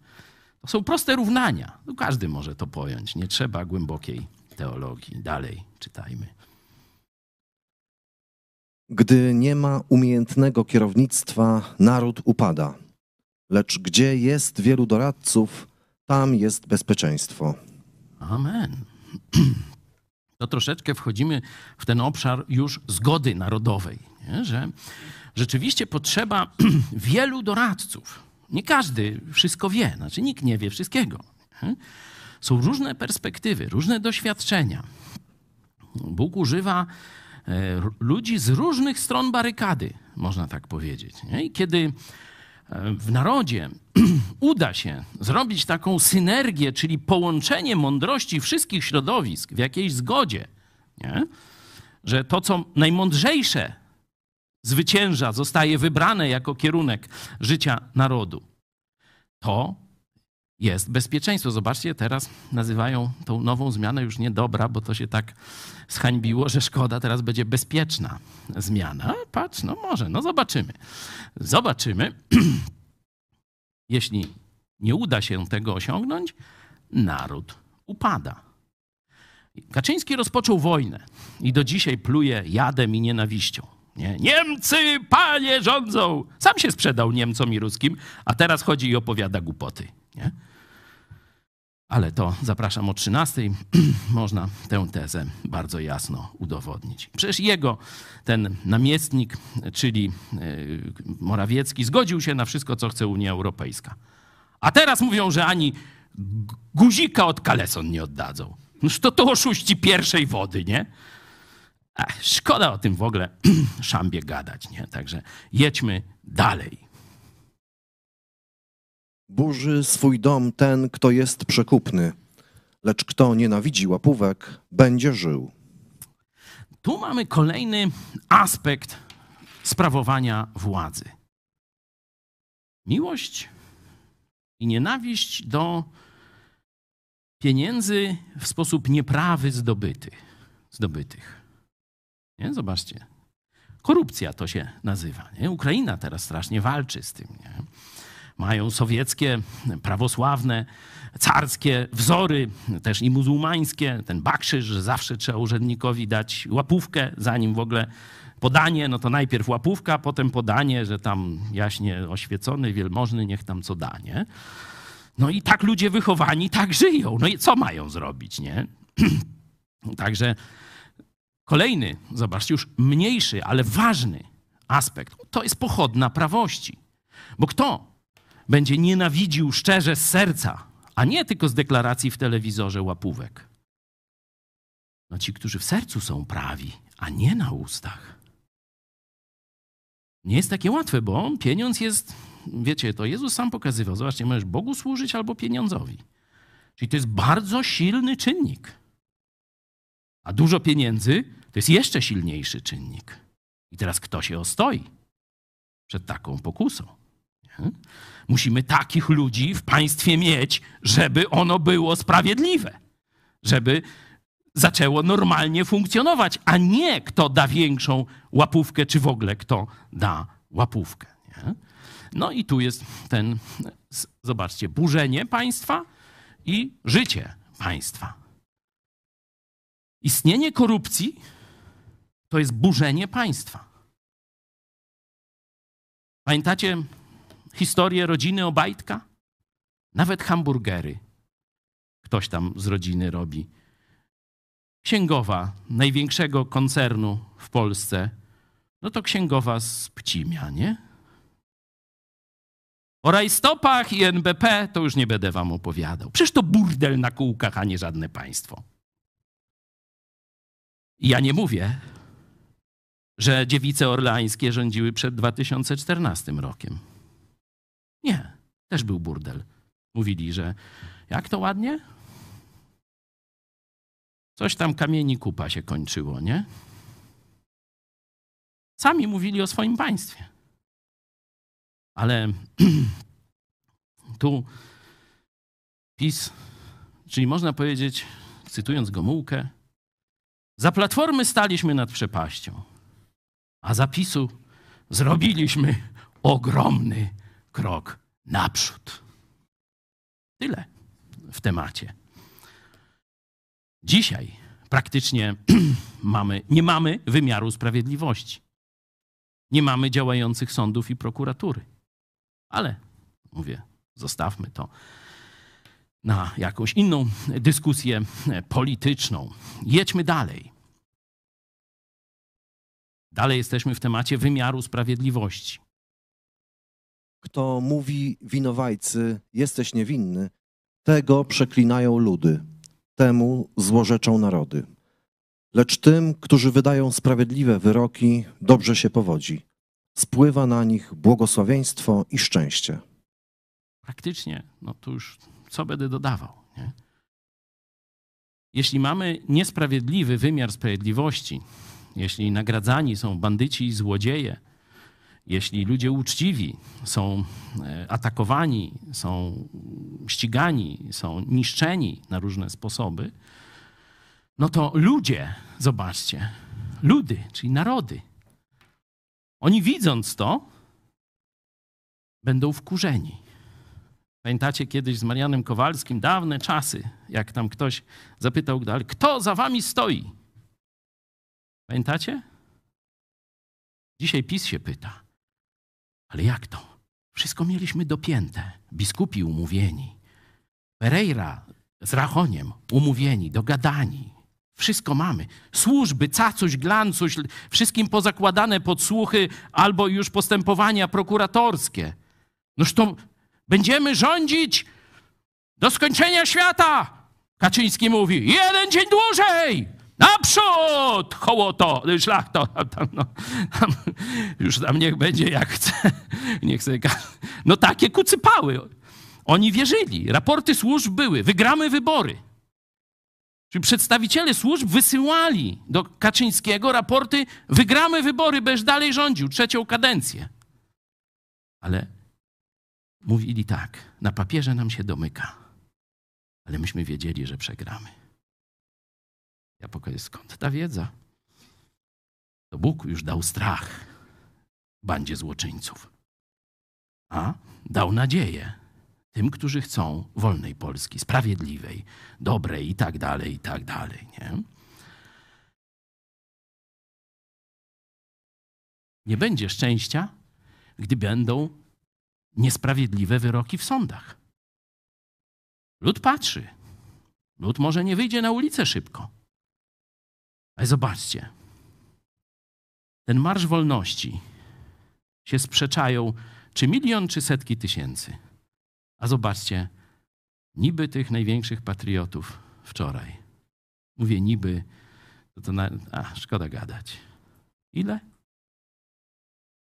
To są proste równania. No każdy może to pojąć. Nie trzeba głębokiej teologii. Dalej czytajmy. Gdy nie ma umiejętnego kierownictwa, naród upada. Lecz gdzie jest wielu doradców, tam jest bezpieczeństwo. Amen. [CLEARS THROAT] To troszeczkę wchodzimy w ten obszar już zgody narodowej, nie? że rzeczywiście potrzeba [CLEARS THROAT] wielu doradców. Nie każdy wszystko wie, znaczy nikt nie wie wszystkiego. Nie? Są różne perspektywy, różne doświadczenia. Bóg używa e, ludzi z różnych stron barykady, można tak powiedzieć. I kiedy e, w narodzie [CLEARS THROAT] uda się zrobić taką synergię, czyli połączenie mądrości wszystkich środowisk w jakiejś zgodzie, nie? że to, co najmądrzejsze zwycięża, zostaje wybrane jako kierunek życia narodu, to jest bezpieczeństwo. Zobaczcie, teraz nazywają tą nową zmianę już niedobra, bo to się tak zhańbiło, że szkoda, teraz będzie bezpieczna zmiana. Patrz, no może, no zobaczymy. Zobaczymy. [CLEARS THROAT] Jeśli nie uda się tego osiągnąć, naród upada. Kaczyński rozpoczął wojnę i do dzisiaj pluje jadem i nienawiścią. Nie? Niemcy, panie, rządzą. Sam się sprzedał Niemcom i Ruskim, a teraz chodzi i opowiada głupoty. Nie? Ale to zapraszam o 13. [CLEARS THROAT] Można tę tezę bardzo jasno udowodnić. Przecież jego, ten namiestnik, czyli e, Morawiecki, zgodził się na wszystko, co chce Unia Europejska. A teraz mówią, że ani guzika od kaleson nie oddadzą. Noż to to oszuści pierwszej wody, nie? Ech, szkoda o tym w ogóle [CLEARS THROAT] szambie gadać, nie? Także jedźmy dalej. Burzy swój dom ten, kto jest przekupny, lecz kto nienawidzi łapówek, będzie żył. Tu mamy kolejny aspekt sprawowania władzy. Miłość i nienawiść do pieniędzy w sposób nieprawy zdobyty, zdobytych. Nie? Zobaczcie. Korupcja to się nazywa. Nie? Ukraina teraz strasznie walczy z tym. Nie? Mają sowieckie, prawosławne, carskie wzory, też i muzułmańskie. Ten bakrzyż, że zawsze trzeba urzędnikowi dać łapówkę, zanim w ogóle podanie, no to najpierw łapówka, potem podanie, że tam jaśnie oświecony, wielmożny, niech tam co da, nie? No i tak ludzie wychowani tak żyją. No i co mają zrobić, nie? [CLEARS THROAT] Także kolejny, zobaczcie, już mniejszy, ale ważny aspekt, to jest pochodna prawości. Bo kto będzie nienawidził szczerze z serca, a nie tylko z deklaracji w telewizorze łapówek? No ci, którzy w sercu są prawi, a nie na ustach. Nie jest takie łatwe, bo pieniądz jest, wiecie, to Jezus sam pokazywał. Zobaczcie, możesz Bogu służyć albo pieniądzowi. Czyli to jest bardzo silny czynnik. A dużo pieniędzy to jest jeszcze silniejszy czynnik. I teraz kto się ostoi przed taką pokusą? Nie? Musimy takich ludzi w państwie mieć, żeby ono było sprawiedliwe, żeby zaczęło normalnie funkcjonować, a nie kto da większą łapówkę, czy w ogóle kto da łapówkę. Nie? No i tu jest ten, zobaczcie, burzenie państwa i życie państwa. Istnienie korupcji to jest burzenie państwa. Pamiętacie historię rodziny Obajtka? Nawet hamburgery ktoś tam z rodziny robi księgowa największego koncernu w Polsce, no to księgowa z Pcimia, nie? O rajstopach i NBP to już nie będę wam opowiadał. Przecież to burdel na kółkach, a nie żadne państwo. I ja nie mówię, że dziewice orleańskie rządziły przed 2014 rokiem. Nie, też był burdel. Mówili, że jak to ładnie? Coś tam kamieni kupa się kończyło, nie? Sami mówili o swoim państwie. Ale [CLEARS THROAT] tu PiS, czyli można powiedzieć, cytując Gomułkę, za Platformy staliśmy nad przepaścią, a za PiSu zrobiliśmy ogromny krok naprzód. Tyle w temacie. Dzisiaj praktycznie [CLEARS THROAT] mamy, nie mamy wymiaru sprawiedliwości. Nie mamy działających sądów i prokuratury. Ale mówię, zostawmy to na jakąś inną dyskusję polityczną. Jedźmy dalej. Dalej jesteśmy w temacie wymiaru sprawiedliwości. Kto mówi winowajcy, jesteś niewinny, tego przeklinają ludy, temu złorzeczą narody. Lecz tym, którzy wydają sprawiedliwe wyroki, dobrze się powodzi. Spływa na nich błogosławieństwo i szczęście. Praktycznie, no to już co będę dodawał. Nie? Jeśli mamy niesprawiedliwy wymiar sprawiedliwości, jeśli nagradzani są bandyci i złodzieje, jeśli ludzie uczciwi są e, atakowani, są ścigani, są niszczeni na różne sposoby, no to ludzie, zobaczcie, ludy, czyli narody, oni widząc to, będą wkurzeni. Pamiętacie kiedyś z Marianem Kowalskim, dawne czasy, jak tam ktoś zapytał, kto za wami stoi? Pamiętacie? Dzisiaj PiS się pyta, ale jak to? Wszystko mieliśmy dopięte, biskupi umówieni, Pereira z Rachoniem umówieni, dogadani. Wszystko mamy. Służby, cacuś, glancuś, wszystkim pozakładane podsłuchy albo już postępowania prokuratorskie. Noż to będziemy rządzić do skończenia świata. Kaczyński mówi, jeden dzień dłużej. Naprzód! Hołoto, szlachto. Tam, no, tam, już tam niech będzie jak chce. Niech sobie, no takie kucypały. Oni wierzyli. Raporty służb były. Wygramy wybory. Czyli przedstawiciele służb wysyłali do Kaczyńskiego raporty, wygramy wybory, będziesz dalej rządził trzecią kadencję. Ale mówili tak, na papierze nam się domyka, ale myśmy wiedzieli, że przegramy. Ja pokażę, skąd ta wiedza? To Bóg już dał strach bandzie złoczyńców, a dał nadzieję tym, którzy chcą wolnej Polski, sprawiedliwej, dobrej i tak dalej, i tak dalej. Nie? nie będzie szczęścia, gdy będą niesprawiedliwe wyroki w sądach. Lud patrzy. Lud może nie wyjdzie na ulicę szybko. Ale zobaczcie, ten marsz wolności się sprzeczają, czy milion, czy setki tysięcy. A zobaczcie, niby tych największych patriotów wczoraj. Mówię niby, to, to na, a, szkoda gadać. Ile?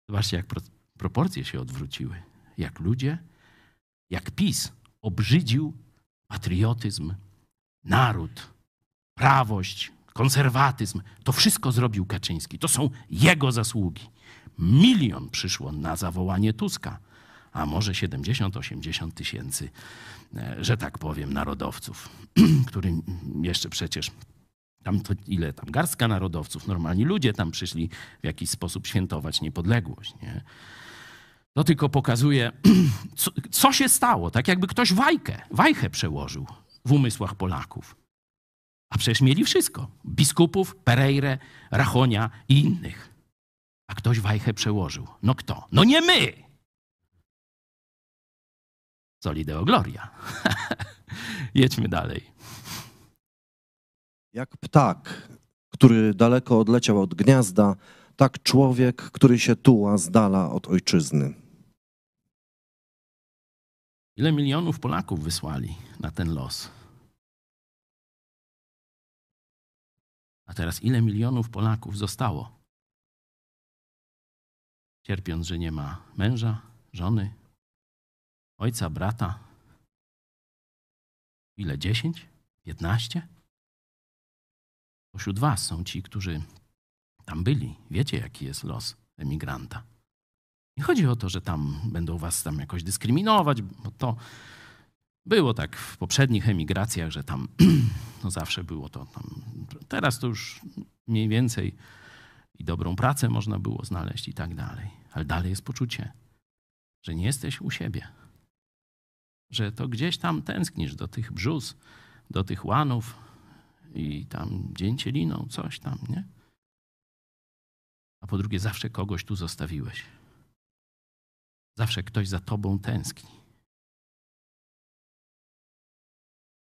Zobaczcie, jak pro, proporcje się odwróciły. Jak ludzie, jak PiS obrzydził patriotyzm, naród, prawość, konserwatyzm. To wszystko zrobił Kaczyński. To są jego zasługi. Milion przyszło na zawołanie Tuska a może 70-80 tysięcy, e, że tak powiem, narodowców, [CLEARS THROAT] którym jeszcze przecież tam to ile tam, garstka narodowców, normalni ludzie tam przyszli w jakiś sposób świętować niepodległość. Nie? To tylko pokazuje, [CLEARS THROAT] co, co się stało, tak jakby ktoś wajkę, wajchę przełożył w umysłach Polaków. A przecież mieli wszystko. Biskupów, Pereire, Rachonia i innych. A ktoś wajchę przełożył. No kto? No nie my! Solideo Gloria. [LAUGHS] Jedźmy dalej. Jak ptak, który daleko odleciał od gniazda, tak człowiek, który się tuła z dala od ojczyzny. Ile milionów Polaków wysłali na ten los? A teraz ile milionów Polaków zostało? Cierpiąc, że nie ma męża, żony, ojca, brata. Ile? Dziesięć? Piętnaście? Pośród was są ci, którzy tam byli. Wiecie, jaki jest los emigranta. Nie chodzi o to, że tam będą was tam jakoś dyskryminować, bo to było tak w poprzednich emigracjach, że tam [CLEARS THROAT] no zawsze było to tam. Teraz to już mniej więcej i dobrą pracę można było znaleźć i tak dalej. Ale dalej jest poczucie, że nie jesteś u siebie. Że to gdzieś tam tęsknisz do tych brzus, do tych łanów i tam dzięcieliną, coś tam, nie? A po drugie, zawsze kogoś tu zostawiłeś. Zawsze ktoś za tobą tęskni.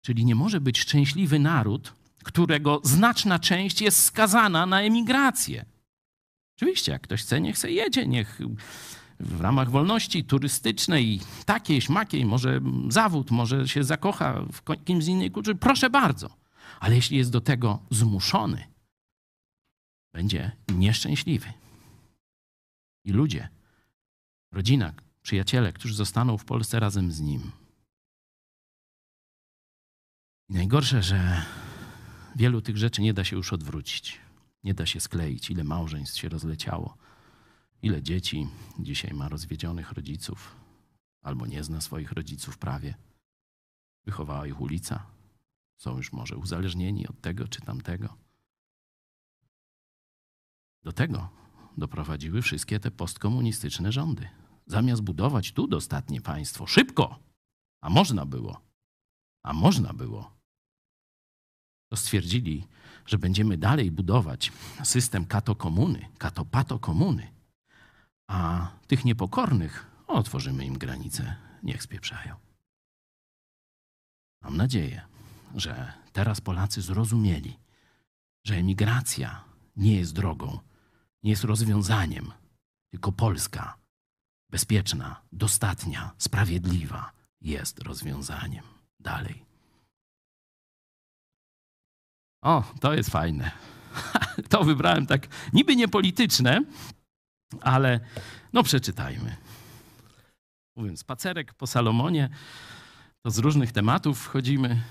Czyli nie może być szczęśliwy naród, którego znaczna część jest skazana na emigrację. Oczywiście, jak ktoś chce, niech se jedzie, niech w ramach wolności turystycznej, takiej, śmakiej, może zawód, może się zakocha w kimś z innej kultury, proszę bardzo. Ale jeśli jest do tego zmuszony, będzie nieszczęśliwy. I ludzie, rodzina, przyjaciele, którzy zostaną w Polsce razem z nim. I najgorsze, że wielu tych rzeczy nie da się już odwrócić. Nie da się skleić, ile małżeństw się rozleciało, ile dzieci dzisiaj ma rozwiedzionych rodziców, albo nie zna swoich rodziców prawie. Wychowała ich ulica. Są już może uzależnieni od tego czy tamtego. Do tego doprowadziły wszystkie te postkomunistyczne rządy. Zamiast budować tu dostatnie państwo, szybko, a można było, a można było, to stwierdzili, że będziemy dalej budować system katokomuny, a tych niepokornych otworzymy im granice, niech spieprzają. Mam nadzieję, że teraz Polacy zrozumieli, że emigracja nie jest drogą, nie jest rozwiązaniem, tylko Polska, bezpieczna, dostatnia, sprawiedliwa, jest rozwiązaniem. Dalej. O, to jest fajne. [LAUGHS] To wybrałem tak niby niepolityczne, ale no przeczytajmy. Mówię, spacerek po Salomonie, to z różnych tematów wchodzimy.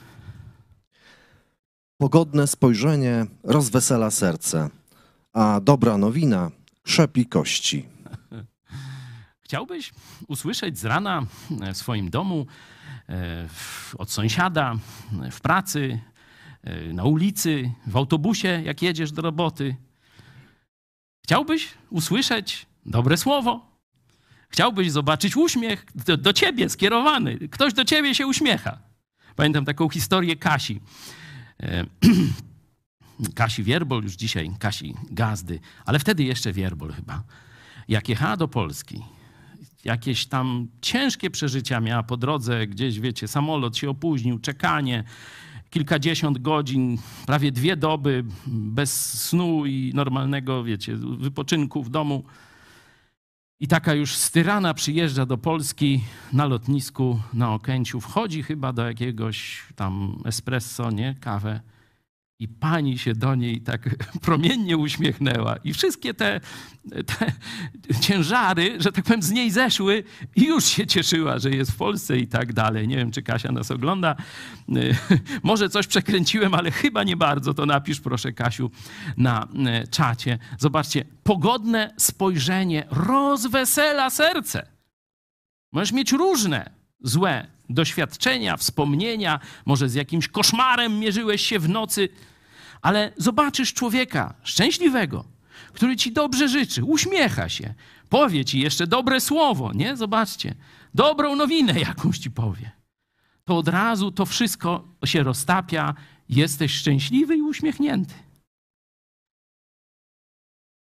Pogodne spojrzenie rozwesela serce, a dobra nowina krzepi kości. [LAUGHS] Chciałbyś usłyszeć z rana w swoim domu, e, od sąsiada, w pracy, na ulicy, w autobusie, jak jedziesz do roboty. Chciałbyś usłyszeć dobre słowo. Chciałbyś zobaczyć uśmiech do, do ciebie skierowany. Ktoś do ciebie się uśmiecha. Pamiętam taką historię Kasi. E, [CLEARS THROAT] Kasi Wierbol, już dzisiaj Kasi Gazdy, ale wtedy jeszcze Wierbol chyba. Jak jechała do Polski, jakieś tam ciężkie przeżycia miała po drodze, gdzieś, wiecie, samolot się opóźnił, czekanie, kilkadziesiąt godzin, prawie dwie doby bez snu i normalnego, wiecie, wypoczynku w domu. I taka już styrana przyjeżdża do Polski na lotnisku na Okęciu, wchodzi chyba do jakiegoś tam espresso, nie, kawę i pani się do niej tak [LAUGHS] promiennie uśmiechnęła. I wszystkie te, te, ciężary, że tak powiem, z niej zeszły i już się cieszyła, że jest w Polsce i tak dalej. Nie wiem, czy Kasia nas ogląda. [LAUGHS] Może coś przekręciłem, ale chyba nie bardzo. To napisz proszę, Kasiu, na e, czacie. Zobaczcie, pogodne spojrzenie rozwesela serce. Możesz mieć różne złe doświadczenia, wspomnienia, może z jakimś koszmarem mierzyłeś się w nocy, ale zobaczysz człowieka szczęśliwego, który ci dobrze życzy, uśmiecha się, powie ci jeszcze dobre słowo, nie? Zobaczcie, dobrą nowinę jakąś ci powie. To od razu to wszystko się roztapia, jesteś szczęśliwy i uśmiechnięty.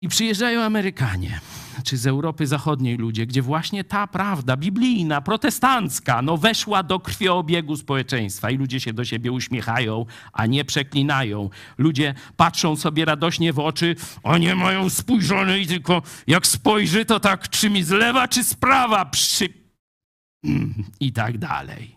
I przyjeżdżają Amerykanie, czy z Europy Zachodniej ludzie, gdzie właśnie ta prawda biblijna, protestancka, no weszła do krwioobiegu społeczeństwa i ludzie się do siebie uśmiechają, a nie przeklinają. Ludzie patrzą sobie radośnie w oczy, a nie mają spojrzone i tylko jak spojrzy, to tak czy mi z lewa, czy z prawa przy... I tak dalej.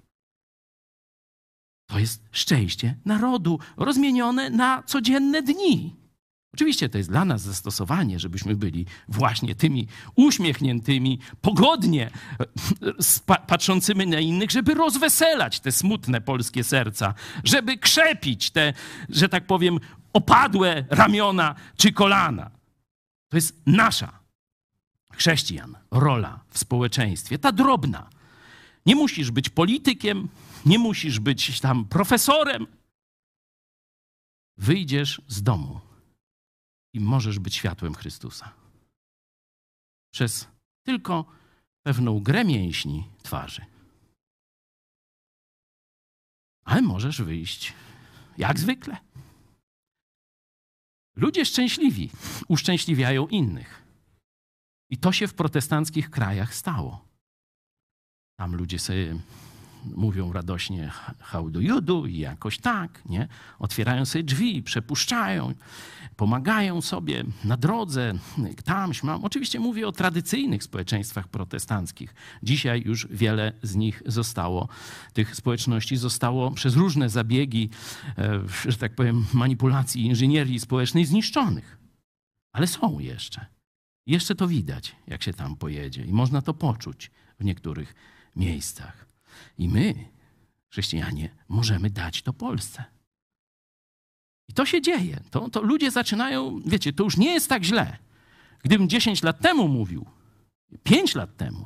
To jest szczęście narodu, rozmienione na codzienne dni. Oczywiście to jest dla nas zastosowanie, żebyśmy byli właśnie tymi uśmiechniętymi, pogodnie patrzącymi na innych, żeby rozweselać te smutne polskie serca, żeby krzepić te, że tak powiem, opadłe ramiona czy kolana. To jest nasza chrześcijan, rola w społeczeństwie, ta drobna. Nie musisz być politykiem, nie musisz być tam profesorem. Wyjdziesz z domu i możesz być światłem Chrystusa. Przez tylko pewną grę mięśni twarzy. Ale możesz wyjść jak zwykle. Ludzie szczęśliwi uszczęśliwiają innych. I to się w protestanckich krajach stało. Tam ludzie sobie mówią radośnie how do you do i jakoś tak, nie? Otwierają sobie drzwi, przepuszczają, pomagają sobie na drodze, tam. Oczywiście mówię o tradycyjnych społeczeństwach protestanckich. Dzisiaj już wiele z nich zostało, tych społeczności zostało przez różne zabiegi, e, że tak powiem, manipulacji inżynierii społecznej zniszczonych. Ale są jeszcze. Jeszcze to widać, jak się tam pojedzie i można to poczuć w niektórych miejscach. I my, chrześcijanie, możemy dać to Polsce. I to się dzieje. To, to ludzie zaczynają, wiecie, to już nie jest tak źle. Gdybym 10 lat temu mówił, 5 lat temu,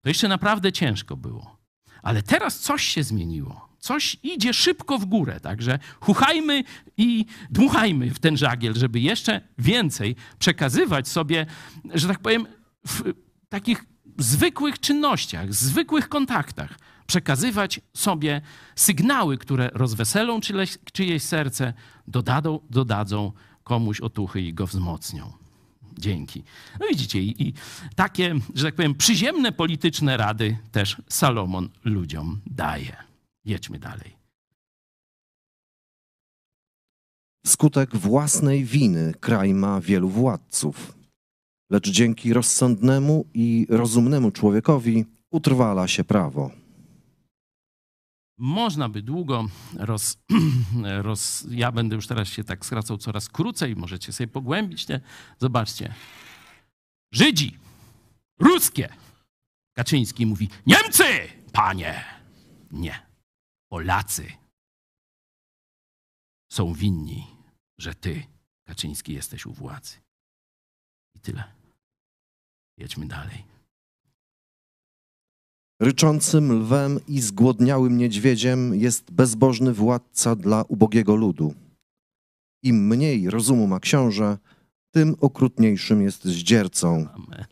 to jeszcze naprawdę ciężko było. Ale teraz coś się zmieniło. Coś idzie szybko w górę, także chuchajmy i dmuchajmy w ten żagiel, żeby jeszcze więcej przekazywać sobie, że tak powiem, w takich zwykłych czynnościach, zwykłych kontaktach, przekazywać sobie sygnały, które rozweselą czyjeś, czyjeś serce, dodadzą, dodadzą komuś otuchy i go wzmocnią. Dzięki. No widzicie, i, i takie, że tak powiem, przyziemne polityczne rady też Salomon ludziom daje. Jedźmy dalej. Wskutek własnej winy kraj ma wielu władców, lecz dzięki rozsądnemu i rozumnemu człowiekowi utrwala się prawo. Można by długo roz, [CLEARS THROAT] roz, Ja będę już teraz się tak skracał coraz krócej, możecie sobie pogłębić. Nie? Zobaczcie. Żydzi, ruskie. Kaczyński mówi: Niemcy, panie. Nie. Polacy są winni, że ty, Kaczyński, jesteś u władzy. I tyle. Jedźmy dalej. Ryczącym lwem i zgłodniałym niedźwiedziem jest bezbożny władca dla ubogiego ludu. Im mniej rozumu ma książę, tym okrutniejszym jest zdziercą. Amen.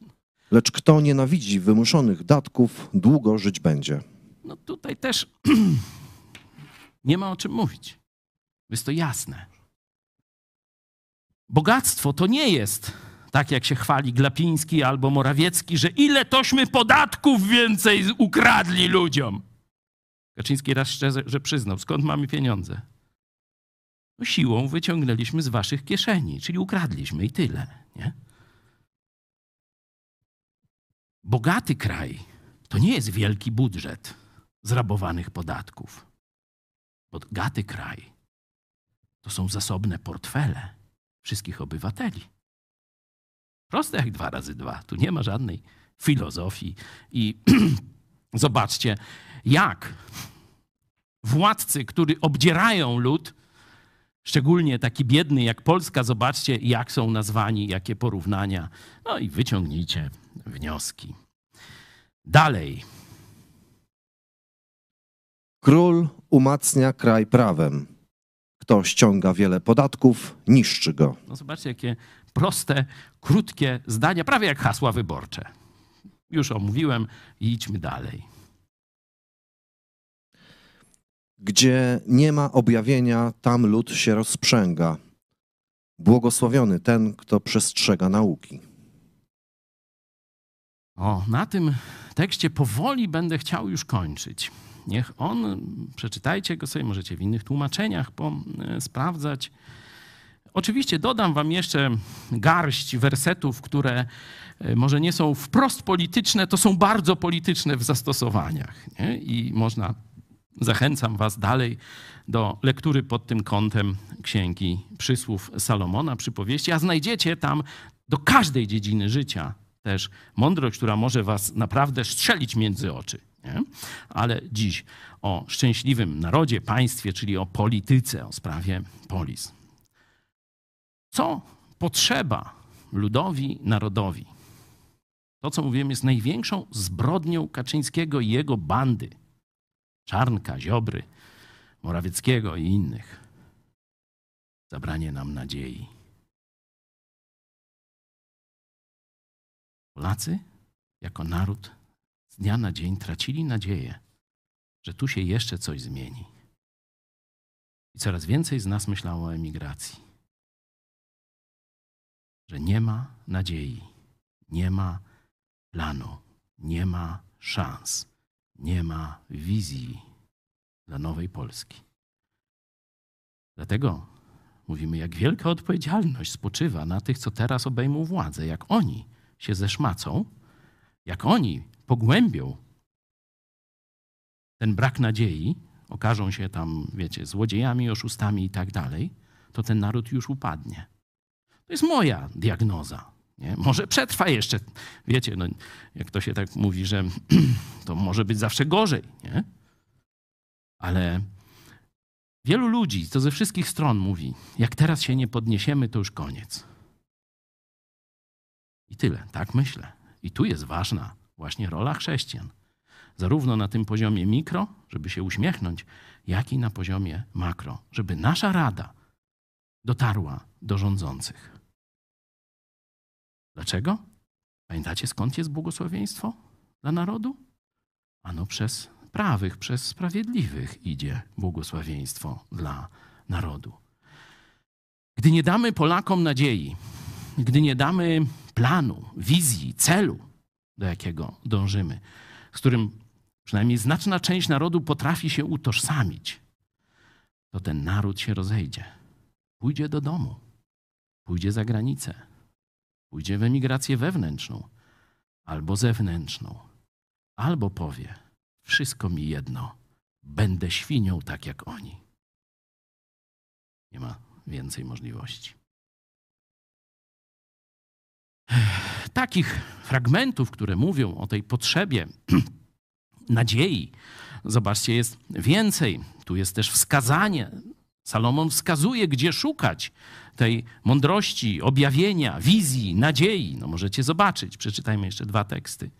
Lecz kto nienawidzi wymuszonych datków, długo żyć będzie. No tutaj też [CLEARS THROAT] nie ma o czym mówić. Jest to jasne. Bogactwo to nie jest tak, jak się chwali Glapiński albo Morawiecki, że ile tośmy podatków więcej ukradli ludziom. Kaczyński raz szczerze że przyznał, skąd mamy pieniądze. No siłą wyciągnęliśmy z waszych kieszeni, czyli ukradliśmy i tyle. Nie? Bogaty kraj to nie jest wielki budżet zrabowanych podatków. Bogaty kraj to są zasobne portfele wszystkich obywateli. Proste jak dwa razy dwa. Tu nie ma żadnej filozofii. I [CLEARS THROAT] zobaczcie, jak władcy, którzy obdzierają lud, szczególnie taki biedny jak Polska, zobaczcie, jak są nazwani, jakie porównania. No i wyciągnijcie wnioski. Dalej. Król umacnia kraj prawem. Kto ściąga wiele podatków, niszczy go. No zobaczcie, jakie proste, krótkie zdania, prawie jak hasła wyborcze. Już omówiłem i idźmy dalej. Gdzie nie ma objawienia, tam lud się rozprzęga. Błogosławiony ten, kto przestrzega nauki. O, na tym tekście powoli będę chciał już kończyć. Niech on, przeczytajcie go sobie, możecie w innych tłumaczeniach po, e, sprawdzać. Oczywiście dodam wam jeszcze garść wersetów, które e, może nie są wprost polityczne, to są bardzo polityczne w zastosowaniach. Nie? I można, zachęcam was dalej do lektury pod tym kątem Księgi Przysłów Salomona, przypowieści, a znajdziecie tam do każdej dziedziny życia też mądrość, która może was naprawdę strzelić między oczy. Nie? Ale dziś o szczęśliwym narodzie, państwie, czyli o polityce, o sprawie polis. Co potrzeba ludowi, narodowi? To, co mówiłem, jest największą zbrodnią Kaczyńskiego i jego bandy. Czarnka, Ziobry, Morawieckiego i innych. Zabranie nam nadziei. Polacy jako naród z dnia na dzień tracili nadzieję, że tu się jeszcze coś zmieni. I coraz więcej z nas myślało o emigracji. Że nie ma nadziei, nie ma planu, nie ma szans, nie ma wizji dla nowej Polski. Dlatego mówimy, jak wielka odpowiedzialność spoczywa na tych, co teraz obejmą władzę, jak oni się zeszmacą, jak oni pogłębią ten brak nadziei, okażą się tam, wiecie, złodziejami, oszustami i tak dalej, to ten naród już upadnie. To jest moja diagnoza. Nie? Może przetrwa jeszcze. Wiecie, no, jak to się tak mówi, że [CLEARS THROAT] to może być zawsze gorzej. Nie? Ale wielu ludzi, to ze wszystkich stron mówi, jak teraz się nie podniesiemy, to już koniec. I tyle, tak myślę. I tu jest ważna właśnie rola chrześcijan. Zarówno na tym poziomie mikro, żeby się uśmiechnąć, jak i na poziomie makro, żeby nasza rada dotarła do rządzących. Dlaczego? Pamiętacie skąd jest błogosławieństwo dla narodu? Ano przez prawych, przez sprawiedliwych idzie błogosławieństwo dla narodu. Gdy nie damy Polakom nadziei, gdy nie damy planu, wizji, celu, do jakiego dążymy, z którym przynajmniej znaczna część narodu potrafi się utożsamić, to ten naród się rozejdzie. Pójdzie do domu, pójdzie za granicę, pójdzie w emigrację wewnętrzną albo zewnętrzną, albo powie: Wszystko mi jedno, będę świnią tak jak oni. Nie ma więcej możliwości. Takich fragmentów, które mówią o tej potrzebie [CLEARS THROAT] nadziei, zobaczcie, jest więcej. Tu jest też wskazanie. Salomon wskazuje, gdzie szukać tej mądrości, objawienia, wizji, nadziei. No możecie zobaczyć. Przeczytajmy jeszcze dwa teksty.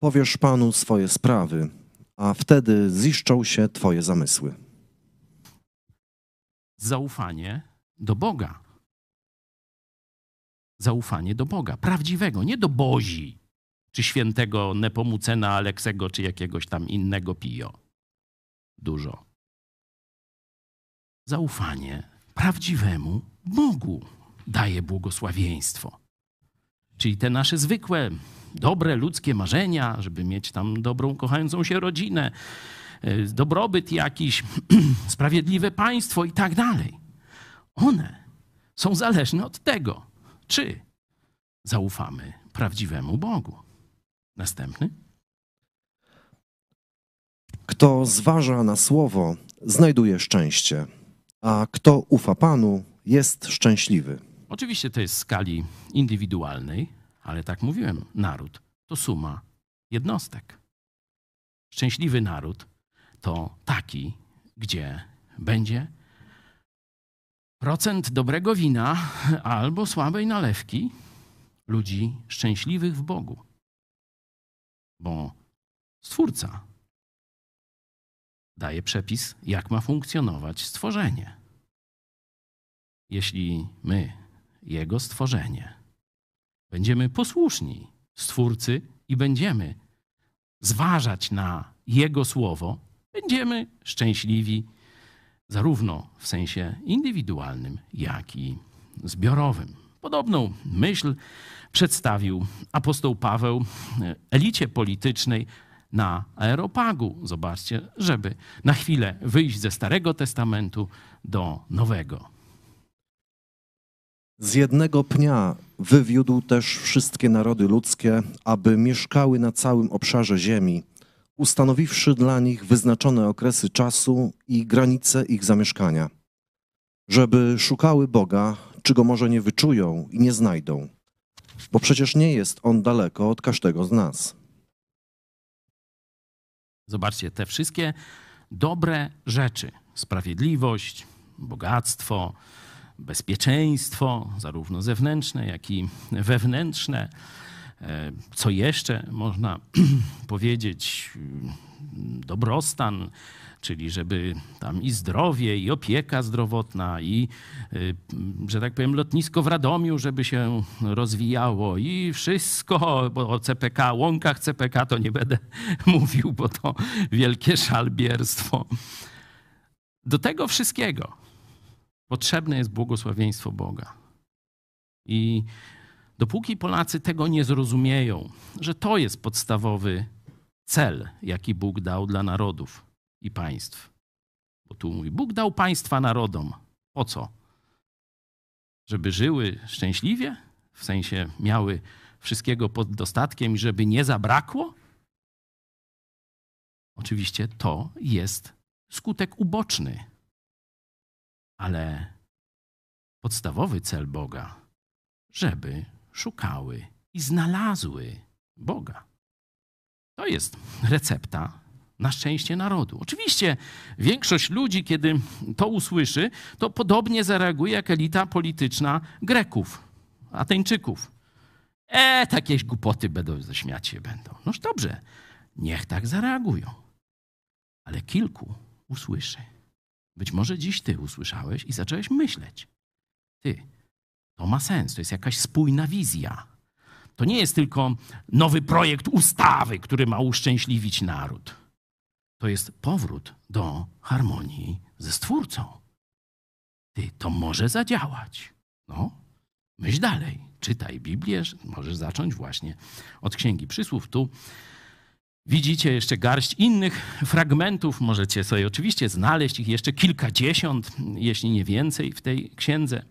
Powiesz Panu swoje sprawy, a wtedy ziszczą się Twoje zamysły. Zaufanie do Boga. Zaufanie do Boga, prawdziwego, nie do Bozi, czy świętego Nepomucena Aleksego, czy jakiegoś tam innego Pio. Dużo. Zaufanie prawdziwemu Bogu daje błogosławieństwo. Czyli te nasze zwykłe, dobre ludzkie marzenia, żeby mieć tam dobrą, kochającą się rodzinę, e, dobrobyt jakiś, [CLEARS THROAT] sprawiedliwe państwo i tak dalej. One są zależne od tego, czy zaufamy prawdziwemu Bogu. Następny. Kto zważa na słowo, znajduje szczęście, a kto ufa Panu, jest szczęśliwy. Oczywiście to jest w skali indywidualnej, ale tak mówiłem, naród to suma jednostek. Szczęśliwy naród to taki, gdzie będzie procent dobrego wina albo słabej nalewki ludzi szczęśliwych w Bogu. Bo Stwórca daje przepis, jak ma funkcjonować stworzenie. Jeśli my, Jego stworzenie, będziemy posłuszni Stwórcy i będziemy zważać na Jego słowo, będziemy szczęśliwi zarówno w sensie indywidualnym, jak i zbiorowym. Podobną myśl przedstawił apostoł Paweł elicie politycznej na Aeropagu. Zobaczcie, żeby na chwilę wyjść ze Starego Testamentu do Nowego. Z jednego pnia wywiódł też wszystkie narody ludzkie, aby mieszkały na całym obszarze ziemi, ustanowiwszy dla nich wyznaczone okresy czasu i granice ich zamieszkania, żeby szukały Boga, czy go może nie wyczują i nie znajdą, bo przecież nie jest on daleko od każdego z nas. Zobaczcie, te wszystkie dobre rzeczy, sprawiedliwość, bogactwo, bezpieczeństwo, zarówno zewnętrzne, jak i wewnętrzne. E, Co jeszcze można [CLEARS THROAT] powiedzieć? Dobrostan, czyli żeby tam i zdrowie, i opieka zdrowotna, i, y, że tak powiem, lotnisko w Radomiu, żeby się rozwijało, i wszystko, bo o CPK, łąkach CPK to nie będę [LAUGHS] mówił, bo to wielkie szalbierstwo. Do tego wszystkiego potrzebne jest błogosławieństwo Boga. I dopóki Polacy tego nie zrozumieją, że to jest podstawowy cel, jaki Bóg dał dla narodów i państw. Bo tu mówi, Bóg dał państwa narodom. Po co? Żeby żyły szczęśliwie? W sensie miały wszystkiego pod dostatkiem i żeby nie zabrakło? Oczywiście to jest skutek uboczny. Ale podstawowy cel Boga, żeby szukały i znalazły Boga. To jest recepta na szczęście narodu. Oczywiście większość ludzi, kiedy to usłyszy, to podobnie zareaguje jak elita polityczna Greków, Ateńczyków. E, takie głupoty będą, zaśmiać się będą. Noż dobrze, niech tak zareagują. Ale kilku usłyszy. Być może dziś ty usłyszałeś i zacząłeś myśleć. Ty, to ma sens, to jest jakaś spójna wizja. To nie jest tylko nowy projekt ustawy, który ma uszczęśliwić naród. To jest powrót do harmonii ze Stwórcą. Ty, to może zadziałać. No, myśl dalej. Czytaj Biblię, możesz zacząć właśnie od Księgi Przysłów. Tu widzicie jeszcze garść innych fragmentów. Możecie sobie oczywiście znaleźć ich jeszcze kilkadziesiąt, jeśli nie więcej, w tej księdze.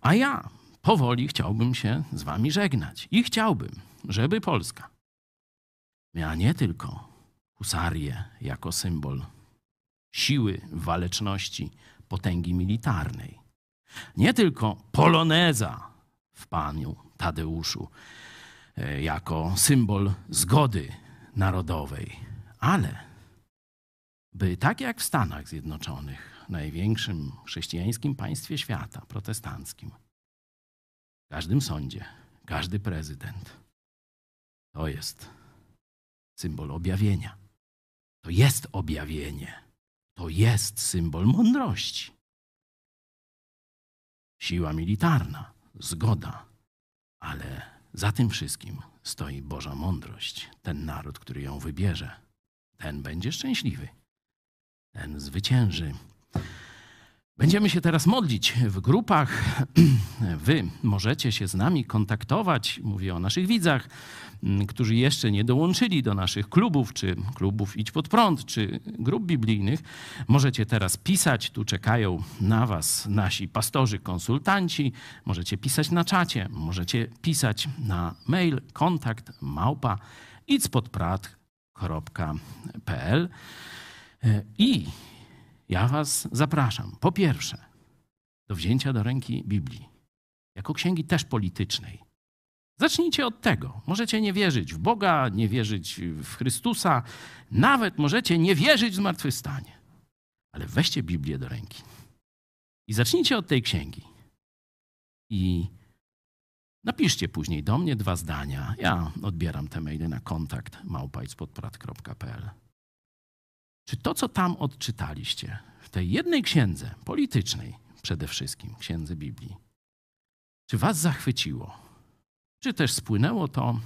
A ja powoli chciałbym się z wami żegnać i chciałbym, żeby Polska miała nie tylko husarię jako symbol siły, waleczności, potęgi militarnej, nie tylko poloneza w panu Tadeuszu e, jako symbol zgody narodowej, ale by tak jak w Stanach Zjednoczonych, największym chrześcijańskim państwie świata, protestanckim, w każdym sądzie, każdy prezydent to jest symbol objawienia. To jest objawienie. To jest symbol mądrości. Siła militarna, zgoda, ale za tym wszystkim stoi Boża mądrość. Ten naród, który ją wybierze, ten będzie szczęśliwy, ten zwycięży. Będziemy się teraz modlić w grupach. [CLEARS THROAT] Wy możecie się z nami kontaktować. Mówię o naszych widzach, którzy jeszcze nie dołączyli do naszych klubów, czy klubów Idź Pod Prąd, czy grup biblijnych. Możecie teraz pisać. Tu czekają na Was nasi pastorzy, konsultanci. Możecie pisać na czacie. Możecie pisać na mail kontakt małpa idźpodprat.pl i ja Was zapraszam, po pierwsze, do wzięcia do ręki Biblii, jako księgi też politycznej. Zacznijcie od tego. Możecie nie wierzyć w Boga, nie wierzyć w Chrystusa, nawet możecie nie wierzyć w zmartwychwstanie. Ale weźcie Biblię do ręki i zacznijcie od tej księgi. I napiszcie później do mnie dwa zdania. Ja odbieram te maile na kontakt małpajspodprat.pl. Czy to, co tam odczytaliście w tej jednej księdze politycznej, przede wszystkim księdze Biblii, czy was zachwyciło? Czy też spłynęło to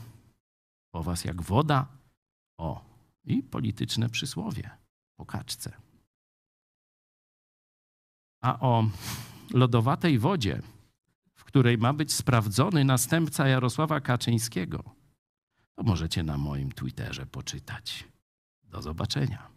po was jak woda? O, i polityczne przysłowie po kaczce. A o lodowatej wodzie, w której ma być sprawdzony następca Jarosława Kaczyńskiego, to możecie na moim Twitterze poczytać. Do zobaczenia.